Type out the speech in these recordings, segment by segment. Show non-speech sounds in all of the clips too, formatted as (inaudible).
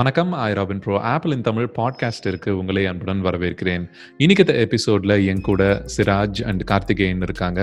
வணக்கம். I Robin bro Apple in Tamil podcast இருக்கு. உங்களை அன்புடன் வரவேற்கிறேன். இன்னைக்கு எபிசோட்ல என் கூட சிராஜ் அண்ட் கார்த்திகேயன் இருக்காங்க.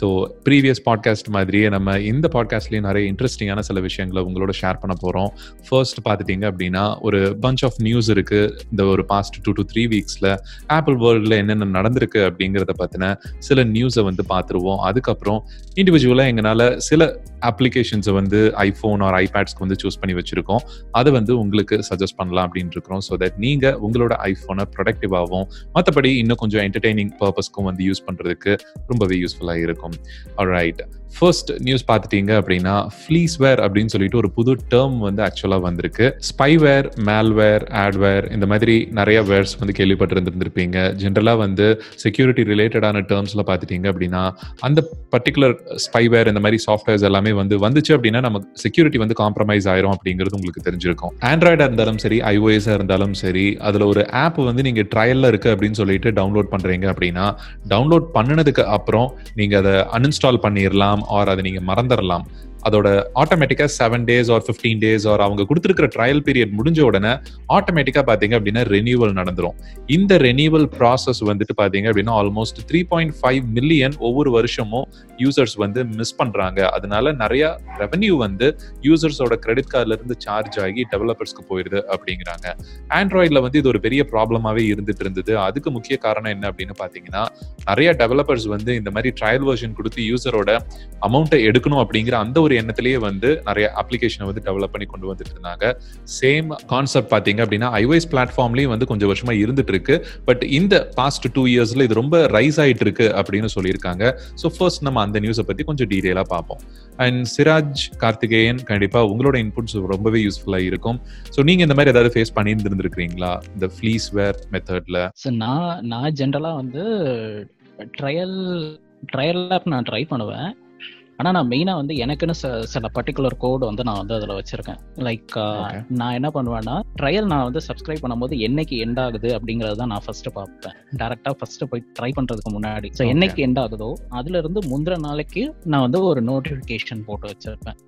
ஸோ ப்ரீவியஸ் பாட்காஸ்ட் மாதிரியே நம்ம இந்த பாட்காஸ்ட்லயும் நிறைய இன்ட்ரெஸ்டிங்கான சில விஷயங்களை உங்களோட ஷேர் பண்ண போறோம். ஃபர்ஸ்ட் பார்த்துட்டீங்க அப்படின்னா ஒரு பஞ்ச் ஆஃப் நியூஸ் இருக்கு. இந்த ஒரு பாஸ்ட் டூ டு த்ரீ வீக்ஸ்ல ஆப்பிள் வேர்ல்டில் என்னென்ன நடந்திருக்கு அப்படிங்கிறத பற்றின சில நியூஸை வந்து பார்த்துருவோம். அதுக்கப்புறம் இண்டிவிஜுவலாக எங்களால் சில அப்ளிகேஷன்ஸை வந்து ஐஃபோன் ஆர் ஐபேட்ஸ்க்கு வந்து சூஸ் பண்ணி வச்சிருக்கோம். அதை வந்து உங்களுக்கு சஜஸ்ட் பண்ணலாம் அப்படின்னு இருக்கிறோம். ஸோ தட் நீங்க உங்களோட ஐஃபோனை ப்ரொடக்டிவாகவும் மற்றபடி இன்னும் கொஞ்சம் என்டர்டைனிங் பர்பஸ்க்கும் வந்து யூஸ் பண்றதுக்கு ரொம்பவே யூஸ்ஃபுல்லாக இருக்கும். ரைட் ஃபர்ஸ்ட் நியூஸ் பார்த்துட்டீங்க அப்படின்னா ஃப்ளீஸ்வேர் அப்படின்னு சொல்லிட்டு ஒரு புது டேர்ம் வந்து ஆக்சுவலாக வந்திருக்கு. ஸ்பைவேர் மேல்வேர் ஆட்வேர் இந்த மாதிரி நிறைய வேர்ஸ் வந்து கேள்விப்பட்டிருந்திருந்திருப்பீங்க. ஜென்ரலாக வந்து செக்யூரிட்டி ரிலேட்டடான டேர்ம்ஸில் பார்த்துட்டீங்க அப்படின்னா அந்த பர்டிகுலர் ஸ்பைவேர் இந்த மாதிரி சாஃப்ட்வேர்ஸ் எல்லாமே வந்து வந்துச்சு அப்படின்னா நமக்கு செக்யூரிட்டி வந்து காம்ப்ரமைஸ் ஆயிரும் அப்படிங்கிறது உங்களுக்கு தெரிஞ்சிருக்கும். ஆண்ட்ராய்டாக இருந்தாலும் சரி ஐஓஎஸாக இருந்தாலும் சரி அதில் ஒரு ஆப் வந்து நீங்கள் ட்ரையலில் இருக்குது அப்படின்னு சொல்லிட்டு டவுன்லோட் பண்ணுறீங்க அப்படின்னா டவுன்லோட் பண்ணினதுக்கு அப்புறம் நீங்கள் அதை அன்இன்ஸ்டால் பண்ணிடலாம் ஆர் அதை நீங்கள் மறந்துடலாம். அதோட ஆட்டோமேட்டிக்கா seven days or fifteen days or அவங்க கொடுத்துருக்கிற ட்ரையல் பீரியட் முடிஞ்ச உடனே ஆட்டோமேட்டிக்காக பார்த்தீங்க அப்படின்னா ரெனியூவல் நடந்துரும். இந்த ரெனியூவல் ப்ராசஸ் வந்துட்டு பார்த்தீங்க அப்படின்னா almost three point five million ஒவ்வொரு வருஷமும் யூசர்ஸ் வந்து மிஸ் பண்றாங்க. அதனால நிறைய ரெவன்யூ வந்து யூசர்ஸோட கிரெடிட் கார்டுல இருந்து சார்ஜ் ஆகி டெவலப்பர்ஸ்க்கு போயிருது அப்படிங்கிறாங்க. ஆண்ட்ராய்டில் வந்து இது ஒரு பெரிய ப்ராப்ளமாவே இருந்துட்டு இருந்தது. அதுக்கு முக்கிய காரணம் என்ன அப்படின்னு பார்த்தீங்கன்னா நிறைய டெவலப்பர்ஸ் வந்து இந்த மாதிரி ட்ரையல் வெர்ஷன் கொடுத்து யூசரோட அமௌண்ட்டை எடுக்கணும் அப்படிங்கிற அந்த ஒரு எண்ணத்திலேயே வந்து நிறைய அப்ளிகேஷனை வந்து டெவலப் பண்ணி கொண்டு வந்துட்டு இருந்தாங்க. சேம் கான்செப்ட் பார்த்தீங்க அப்படின்னா ஐஒஎஸ் பிளாட்ஃபார்ம்லேயும் வந்து கொஞ்சம் வருஷமா இருந்துட்டு இருக்கு. பட் இந்த பாஸ்ட் டூ இயர்ஸ்ல இது ரொம்ப ரைஸ் ஆயிட்டு இருக்கு அப்படின்னு சொல்லியிருக்காங்க. ஸோ ஃபர்ஸ்ட் நம்ம அந்த நியூஸை பத்தி கொஞ்சம் டீடைலா பார்ப்போம். அண்ட் சிராஜ் கார்த்திகேயன் கண்டிப்பா உங்களோட இன்புட்ஸ் ரொம்பவே யூஸ்ஃபுல்லா இருக்கும். ஸோ நீங்க இந்த மாதிரி ஏதாவது ஃபேஸ் பண்ணி இருந்திருக்கிறீங்களா இந்த ஃபிளீஸ் வேர் மெத்தட்ல நான் நான் ஜென்ரலா வந்து ட்ரையல் ட்ரையல் ஆப் நான் ட்ரை பண்ணுவேன். ஆனால் நான் மெயினாக வந்து எனக்குன்னு ச- சில பர்டிகுலர் கோடு வந்து நான் வந்து அதில் வச்சிருக்கேன். லைக். நான் என்ன பண்ணுவேன்னா ட்ரையல் நான் வந்து சப்ஸ்கிரைப் பண்ணும்போது என்னைக்கு எண்ட் ஆகுது அப்படிங்கறது தான் நான் ஃபர்ஸ்ட் பார்ப்பேன். டேரக்டா ஃபர்ஸ்ட் போய் ட்ரை பண்றதுக்கு முன்னாடி. ஸோ. என்னைக்கு எண்ட் ஆகுதோ அதுல இருந்து முந்திர நாளைக்கு நான் வந்து ஒரு நோட்டிஃபிகேஷன் போட்டு வச்சிருப்பேன்.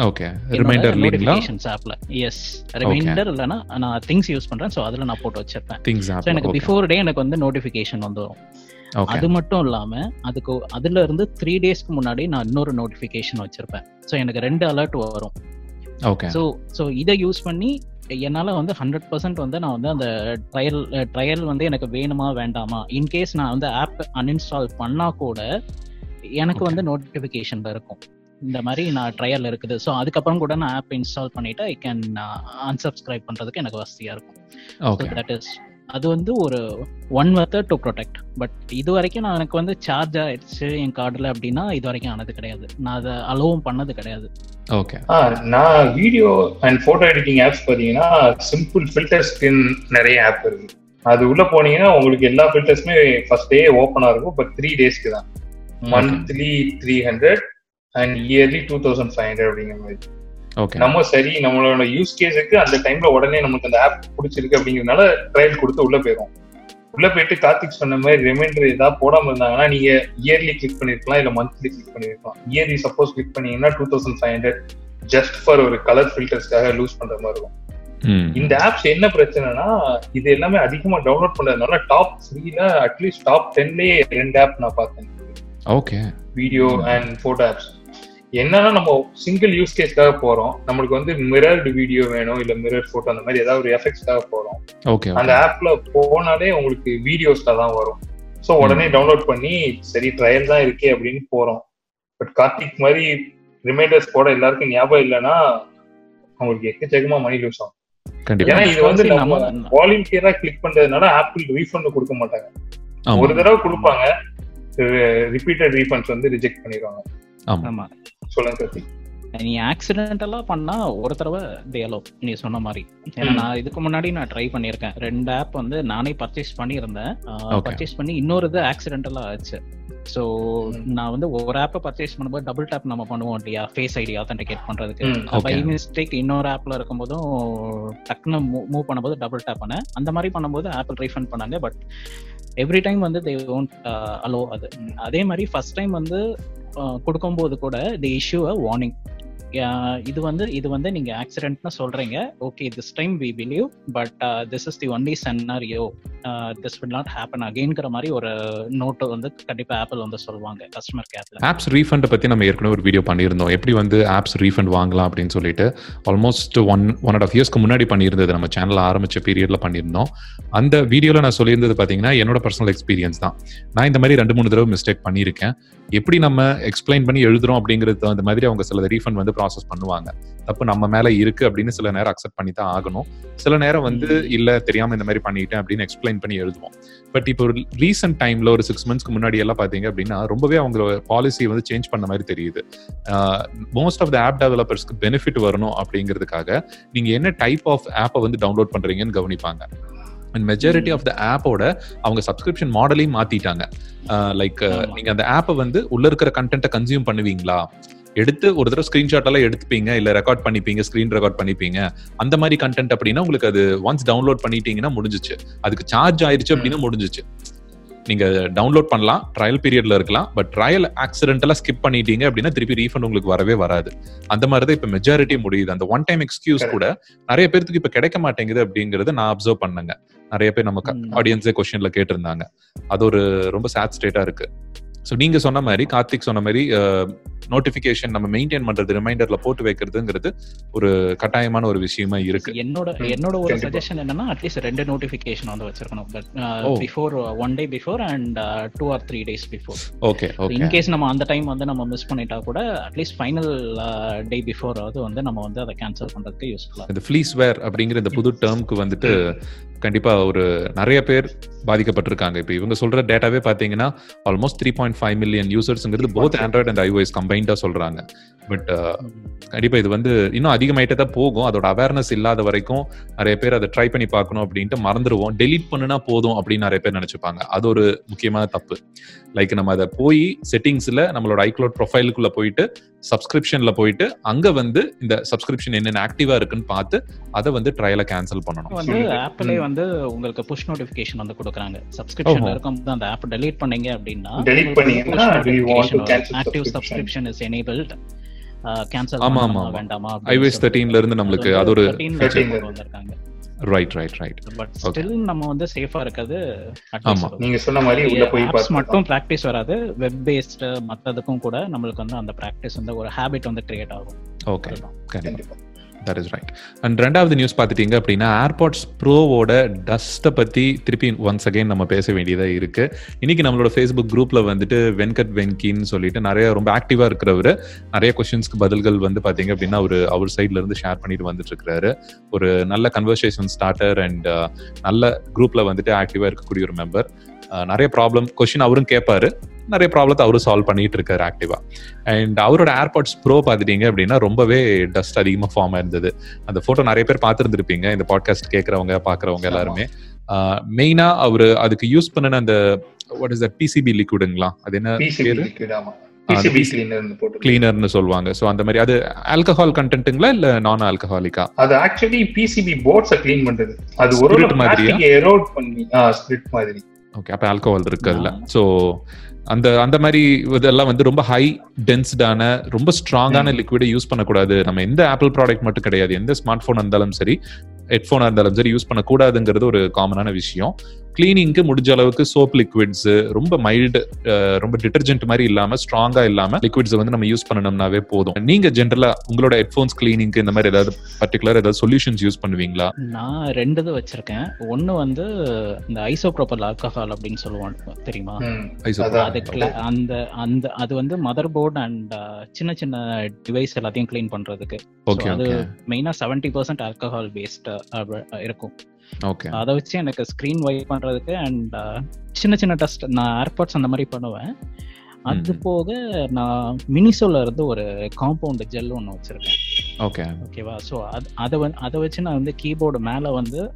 ஓகே ரிமைண்டர் இல்லைங்களா? நோட்டிஃபிகேஷன்ஸ் ஆப்ல எஸ் ரிமைண்டர் இல்லைன்னா நான் திங்ஸ் யூஸ் பண்றேன். ஸோ அதுல நான் போட்டு வச்சிருப்பேன். திங்ஸ் எனக்கு பிஃபோர் டே எனக்கு வந்து நோட்டிஃபிகேஷன் வந்துடும் அது மட்டும் இல்லாம அதுக்கு அதுல இருந்து த்ரீ டேஸ்க்கு முன்னாடி நான் இன்னொரு நோட்டிஃபிகேஷன் வச்சிருப்பேன். ஸோ எனக்கு ரெண்டு அலர்ட் வரும். ஓகே ஸோ ஸோ இதை யூஸ் பண்ணி என்னால் வந்து ஹண்ட்ரட் பர்சன்ட் வந்து நான் வந்து அந்த ட்ரையல் ட்ரையல் வந்து எனக்கு வேணுமா வேண்டாமா? இன்கேஸ் நான் வந்து ஆப் அன்இன்ஸ்டால் பண்ணா கூட எனக்கு வந்து நோட்டிஃபிகேஷன் இருக்கும். இந்த மாதிரி நான் ட்ரையல் இருக்குது. ஸோ அதுக்கப்புறம் கூட நான் ஆப் இன்ஸ்டால் பண்ணிட்டு ஐ கேன் unsubscribe பண்றதுக்கு எனக்கு வசதியா இருக்கும். தட் இஸ் அது வந்து ஒரு one method to protect but இது வரைக்கும் நான் எனக்கு வந்து சார்ஜ் ஆயிடுச்சு என் கார்டில் அப்படின்னா இது வரைக்கும் ஆனது கிடையாது. நான் அதை அலோவும் பண்ணது கிடையாது. ஓகே நான் video and photo editing apps பாத்தீங்கன்னா சிம்பிள் ஃபில்டர் ஸ்கின் நிறைய ஆப் இருக்கு. அது உள்ள போனீங்கன்னா உங்களுக்கு எல்லா ஃபில்டர்ஸுமே ஃபர்ஸ்ட் டே ஓப்பனா இருக்கும். பட் த்ரீ டேஸ்க்கு தான். Monthly three hundred and yearly two thousand five hundred அப்படிங்கிற மாதிரி. நம்ம சரி நம்மளோட யூஸ் கேஸுக்கு அந்த டைம்ல உடனே நமக்கு அந்த ஆப் பிடிச்சிருக்கு அப்படிங்கிறதுனால ட்ரையல் கொடுத்து உள்ள போயிடும் உள்ள போயிட்டு கார்த்திக் சொன்ன மாதிரி ரிமைண்டர் ஏதாவது போடாம இருந்தாங்கன்னா நீங்க இயர்லி கிளிக் பண்ணிருக்கலாம் இல்ல மந்த்லி கிளிக் பண்ணிருக்கலாம். இயர்லி சப்போஸ் கிளிக் பண்ணீங்கன்னா two thousand five hundred just for ஒரு கலர் ஃபில்டர்ஸ்க்காக லூஸ் பண்ற மாதிரி இருக்கும். இந்த ஆப்ஸ் என்ன பிரச்சனைனா இது எல்லாமே அதிகமா டவுன்லோட் பண்றதுனால டாப் த்ரீல அட்லீஸ்ட் டாப் டென்லயே ரெண்டு ஆப் நான் பார்த்தேன். Okay video and photo apps என்னன்னா நம்ம சிங்கிள் யூஸ் கேஸ்க்காக போறோம். நம்மளுக்கு வந்து மிரர்டு வீடியோ வேணும் இல்ல மிரர் போட்டோ அந்த மாதிரி ஏதாவது ஒரு எஃபெக்ட்ஸ்க்காக போறோம். ஓகே அந்த ஆப்ல போனாலே உங்களுக்கு வீடியோஸ்ல தான் வரும். ஸோ உடனே டவுன்லோட் பண்ணி சரி ட்ரையல் தான் இருக்கே அப்படின்னு போறோம். பட் கார்த்திக் மாதிரி ரிமைண்டர்ஸ் போட எல்லாருக்கும் ஞாபகம் இல்லைன்னா அவங்களுக்கு எக்கச்சக்கமா மணி லூஸ் ஆகும். கண்டிப்பா. ஏன்னா இது வந்து நம்ம வாலண்டியரா கிளிக் பண்றதுனால ஆப்பிள் ரீஃபண்ட் கொடுக்க மாட்டாங்க. ஆமா. ஒரு தடவை கொடுப்பாங்க ரிப்பீட்டட் ரீஃபண்ட்ஸ் வந்து ரிஜெக்ட் பண்ணிடுவாங்க. ஆமா. ஆமா. சொல்லுங்க நீ ஆக்சிடென்டலா பண்ணா ஒரு தடவை தேலோ நீ சொன்ன மாதிரி. ஏன்னா. நான் இதுக்கு முன்னாடி நான் ட்ரை பண்ணியிருக்கேன். ரெண்டு ஆப் வந்து நானே பர்ச்சேஸ் பண்ணியிருந்தேன். பர்ச்சேஸ் பண்ணி இன்னொரு இது ஆக்சிடென்டலா ஆச்சு. ஸோ. நான் வந்து ஒரு ஆப்பை பர்ச்சேஸ் பண்ணும்போது டபுள் டேப் நம்ம பண்ணுவோம் இல்லையா? ஃபேஸ் ஐடி ஆத்தென்டிகேட் பண்றதுக்கு. பை. மிஸ்டேக் இன்னொரு ஆப்ல இருக்கும்போதும் டக்குன்னு மூவ் பண்ணும்போது டபுள் டேப் பண்ணேன். அந்த மாதிரி பண்ணும்போது ஆப்பிள் ரீஃபண்ட் பண்ணாங்க. பட் எவ்ரி டைம் வந்து தே ஒன்ட் அலோ அது. அதே மாதிரி ஃபர்ஸ்ட் டைம் வந்து uh, கொடுக்கும்போது கூட தி இஷ்யூ அ வார்னிங் இது வந்து இது வந்து நீங்க ஆக்சிடென்ட்னு சொல்றீங்க. Okay this time we believe but this is the only scenario this will not happen அகெயின்கிற மாதிரி ஒரு நோட்டு வந்து கண்டிப்பா ஆப்பிள் வந்து சொல்லுவாங்க கஸ்டமர் கேர்ல ஆப்ஸ் ரீஃபண்டை பற்றி நம்ம ஏற்கனவே ஒரு வீடியோ பண்ணியிருந்தோம். எப்படி வந்து ஆப்ஸ் ரீஃபண்ட் வாங்கலாம் அப்படின்னு சொல்லிட்டு almost one one and half இயர்ஸ்க்கு முன்னாடி பண்ணியிருந்தது. நம்ம சேனல் ஆரம்பிச்ச பீரியட்ல பண்ணியிருந்தோம். அந்த வீடியோவில் நான் சொல்லியிருந்தது பார்த்தீங்கன்னா என்னோட பர்சனல் எக்ஸ்பீரியன்ஸ் தான். நான் இந்த மாதிரி ரெண்டு மூணு தடவை மிஸ்டேக் பண்ணியிருக்கேன். எப்படி நம்ம எக்ஸ்பிளைன் பண்ணி எழுதுறோம் அப்படிங்கிறது அந்த மாதிரி அவங்க சில ரீஃபண்ட் வந்து ப்ராசஸ் பண்ணுவாங்க. தப்பு நம்ம மேல இருக்கு அப்படின்னு சில நேரம் அக்செப்ட் பண்ணி தான் ஆகணும். சில நேரம் வந்து இல்ல தெரியாம இந்த மாதிரி பண்ணிட்டேன் அப்படின்னு எக்ஸ்பிளைன் பண்ணி எழுதுவோம். பட் இப்போ ஒரு ரீசெண்ட் டைம்ல ஒரு சிக்ஸ் மந்த்ஸ்க்கு முன்னாடி எல்லாம் பாத்தீங்க அப்படின்னா ரொம்பவே அவங்க பாலிசி வந்து சேஞ்ச் பண்ண மாதிரி தெரியுது. மோஸ்ட் ஆஃப் த ஆப் டெவலப்பர்ஸ்க்கு பெனிஃபிட் வரணும் அப்படிங்கிறதுக்காக நீங்க என்ன டைப் ஆஃப் ஆப்பை வந்து டவுன்லோட் பண்றீங்கன்னு கவனிப்பாங்க. அண்ட் மெஜாரிட்டி ஆஃப் த ஆப்போட அவங்க சப்ஸ்கிரிப்ஷன் மாடலையும் மாத்திட்டாங்க. லைக் நீங்க அந்த ஆப்பை வந்து உள்ள இருக்கிற கண்டென்ட்டை கன்சியூம் பண்ணுவீங்களா? எடுத்து ஒரு தடவை ஸ்கிரீன்ஷாட் எல்லாம் எடுத்துப்பீங்க இல்ல ரெக்கார்ட் பண்ணிப்பீங்க ஸ்கிரீன் ரெக்கார்ட் பண்ணிப்பீங்க. அந்த மாதிரி கண்டென்ட் அப்படின்னா உங்களுக்கு அது ஒன்ஸ் டவுன்லோட் பண்ணிட்டீங்கன்னா முடிஞ்சிச்சு. அதுக்கு சார்ஜ் ஆயிருச்சு அப்படின்னா முடிஞ்சிச்சு. நீங்க டவுன்லோட் பண்ணலாம் ட்ரையல் பீரியட்ல இருக்கலாம் பட் ட்ரையல் ஆக்சிடென்டலா ஸ்கிப் பண்ணிட்டீங்க அப்படின்னா திருப்பி ரீஃபண்ட் உங்களுக்கு வரவே வராது. அந்த மாதிரி தான் இப்ப மெஜாரிட்டி முடியுது. அந்த ஒன் டைம் எக்ஸ்கியூஸ் கூட நிறைய பேருக்கு இப்ப கிடைக்க மாட்டேங்குது அப்படிங்கறத நான் அப்சர்வ் பண்ணேங்க. நிறைய பேர் நம்ம ஆடியன்ஸே கொஸ்டின்ல கேட்டிருந்தாங்க. அது ஒரு ரொம்ப சேட் ஸ்டேட்டா இருக்கு. ஸோ நீங்க சொன்ன மாதிரி கார்த்திக் சொன்ன மாதிரி நோட்டிபிகேஷன் நம்ம மெயின்டைன் பண்றது ரிமைண்டர்ல போட்டு வைக்கிறதுங்கிறது ஒரு கட்டாயமான ஒரு விஷயமா இருக்கு. என்னோட என்னோட ஒரு சஜஷன் என்னன்னா அட்லீஸ்ட் ரெண்டு நோட்டிபிகேஷன் வந்து வச்சிருக்கணும். But before one day before and two or three days before okay okay in case நம்ம அந்த டைம் வந்து நம்ம மிஸ் பண்ணிட்டா கூட அட்லீஸ்ட் ஃபைனல் டே பிஃபோர் ஆவது வந்து நம்ம வந்து அதை கேன்சல் பண்றதுக்கு யூஸ்ஃபுல்லா இந்த ஃப்ளீஸ் வேர் அப்படிங்கிற இந்த புது டேர்ம்க்கு வந்துட்டு கண்டிப்பா ஒரு நிறைய பேர் பாதிக்கப்பட்டிருக்காங்க. இப்போ இவங்க சொல்ற டேட்டாவே பாத்தீங்கன்னா almost three point five million யூசர்ஸ்ங்கிறது both Android and iOS கம்பைண்டா சொல்றாங்க. பட் கண்டிப்பா இது வந்து இன்னும் அதிகமாயிட்டே தான் போகும். அதோட அவேர்னஸ் இல்லாத வரைக்கும் நிறைய பேர் அதை ட்ரை பண்ணி பார்க்கணும் அப்படின்ட்டு மறந்துடுவோம் டெலீட் பண்ணுனா போதும் அப்படின்னு நிறைய பேர் நினைச்சுப்பாங்க. அது ஒரு முக்கியமான தப்பு. லைக் நம்ம அதை போய் செட்டிங்ஸ்ல நம்மளோட ஐக்ளோட் ப்ரொஃபைலுக்குள்ள போயிட்டு சப்ஸ்கிரிப்ஷன்ல போயிட்டு அங்க வந்து இந்த சப்ஸ்கிரிப்ஷன் என்னென்ன ஆக்டிவா இருக்குன்னு பார்த்து அதை வந்து ட்ரையல கேன்சல் பண்ணணும். வந்து ஆப்பிளே வந்து உங்களுக்கு புஷ் நோட்டிபிகேஷன் வந்து கொடுக்குறாங்க. சப்ஸ்கிரிப்ஷன்ல இருக்கும்போது அந்த ஆப் டெலீட் பண்ணீங்க அப்படின்னா பண்ணீங்கன்னா do you want to cancel active subscription? Subscription is enabled cancel ஆமா, ஆமா, 13 ல இருந்து நம்மளுக்கு அது ஒரு. வந்திருக்காங்க. Right right right but still நம்ம வந்து சேஃபா இருக்கிறது ஆமா. நீங்க சொன்ன மாதிரி உள்ள போய் apps பார்த்து மட்டும் பிராக்டிஸ் வராது. வெப் பேஸ்ட் மத்ததுக்கும் கூட நம்மளுக்கு வந்து அந்த பிராக்டிஸ் வந்து ஒரு ஹாபிட் வந்து கிரியேட் ஆகும். ஓகே கண்டிப்பா. தட் இஸ் ரைட் அண்ட் ரெண்டாவது நியூஸ் பார்த்துட்டீங்க அப்படின்னா ஏர்பாட்ஸ் ப்ரோவோட டஸ்ட்டை பற்றி திருப்பி ஒன்ஸ் அகைன் நம்ம பேச வேண்டியதாக இருக்குது இன்னைக்கு நம்மளோட ஃபேஸ்புக் குரூப்பில் வந்துட்டு வெங்கட் வெங்கின்னு சொல்லிட்டு நிறைய ரொம்ப ஆக்டிவாக இருக்கிறவர் நிறைய கொஷின்ஸ்க்கு பதில்கள் வந்து பார்த்தீங்க அப்படின்னா அவர் அவர் சைட்லேருந்து ஷேர் பண்ணிட்டு வந்துட்டு இருக்கிறாரு. ஒரு நல்ல கன்வர்சேஷன் ஸ்டார்டர் அண்ட் நல்ல குரூப்பில் வந்துட்டு ஆக்டிவாக இருக்கக்கூடிய ஒரு மெம்பர் uh, நிறைய ப்ராப்ளம் கொஷின் அவரும் கேட்பாரு. நிறைய ப்ராப்ளத்தை அவரும் சால்வ் பண்ணிட்டு இருக்காரு ஆக்டிவா அண்ட் அவரோட ஏர்பாட்ஸ் ப்ரோ பார்த்துட்டீங்க அப்படின்னா ரொம்பவே டஸ்ட் அதிகமாக ஃபார்ம் இருந்தது அந்த போட்டோ நிறைய பேர் பார்த்துருந்துருப்பீங்க இந்த பாட்காஸ்ட் கேட்கறவங்க பாக்குறவங்க எல்லாருமே. மெயினா அவரு அதுக்கு யூஸ் பண்ணின அந்த வாட் இஸ் த பிசிபி லிக்விடுங்களா அது என்ன PCB பேரு? கிளீனர்னு சொல்லுவாங்க. ஸோ அந்த மாதிரி அது ஆல்கஹால் கண்டென்ட்டுங்களா இல்ல நான் ஆல்கஹாலிக்கா அது ஆக்சுவலி பிசிபி போர்ட்ஸ க்ளீன் பண்றது. அது ஒரு? பிளாஸ்டிக் எரோட் பண்ணி ஸ்பிரிட் மாதிரி. ஓகே அப்ப ஆல்கஹால் இருக்கு அதுல ஸோ அந்த அந்த மாதிரி இதெல்லாம் வந்து ரொம்ப ஹை டென்ஸ்டான ரொம்ப ஸ்ட்ராங்கான. லிக்விடை யூஸ் பண்ணக்கூடாது. நம்ம எந்த ஆப்பிள் ப்ராடக்ட் மட்டும் கிடையாது. எந்த ஸ்மார்ட் போன் இருந்தாலும் சரி ஹெட்ஃபோனா இருந்தாலும் சரி யூஸ் பண்ணக்கூடாதுங்கிறது ஒரு காமனான விஷயம். கிளீனிங்க்கு முடிஞ்ச அளவுக்கு சோப் லிக்விட்ஸ் ரொம்ப மைல்டு ரொம்ப டிட்டர்ஜென்ட் மாதிரி இல்லாம ஸ்ட்ராங்கா இல்லாம லிக்விட்ஸ் வந்து நம்ம யூஸ் பண்ணணும்னாவே போதும் நீங்க ஜென்ரலா உங்களோட ஹெட்ஃபோன்ஸ் கிளீனிங்க்கு இந்த மாதிரி ஏதாவது பர்டிகுலர் ஏதாவது சொல்யூஷன்ஸ் யூஸ் பண்ணுவீங்களா நான் ரெண்டு இது வச்சிருக்கேன் ஒன்னு வந்து இந்த ஐசோப்ரோபல் ஆல்கஹால் அப்படின்னு சொல்லுவாங்க தெரியுமா ம். Isoprene. அதான். அது cla- அந்த அந்த அது வந்து மதர் போர்டு அண்ட் சின்ன சின்ன டிவைஸ் எல்லாத்தையும் க்ளீன் பண்றதுக்கு அது மெயினா செவன்டி பர்சன்ட் ஆல்கஹால் பேஸ்ட் இருக்கும் ஓகே. அதை வச்சு எனக்கு ஸ்க்ரீன் வைப் பண்றதுக்கு அண்ட் சின்ன சின்ன டஸ்ட் நான் ஏர்பாட்ஸ் அந்த மாதிரி பண்ணுவேன். அது. போக நான் மினிசோல இருந்து ஒரு காம்பவுண்ட் ஜெல் ஒன்று வச்சிருக்கேன். ஓகே. ஓகேவா ஸோ அது அதை வந்து அதை வச்சு நான் வந்து கீபோர்டு மேலே வந்து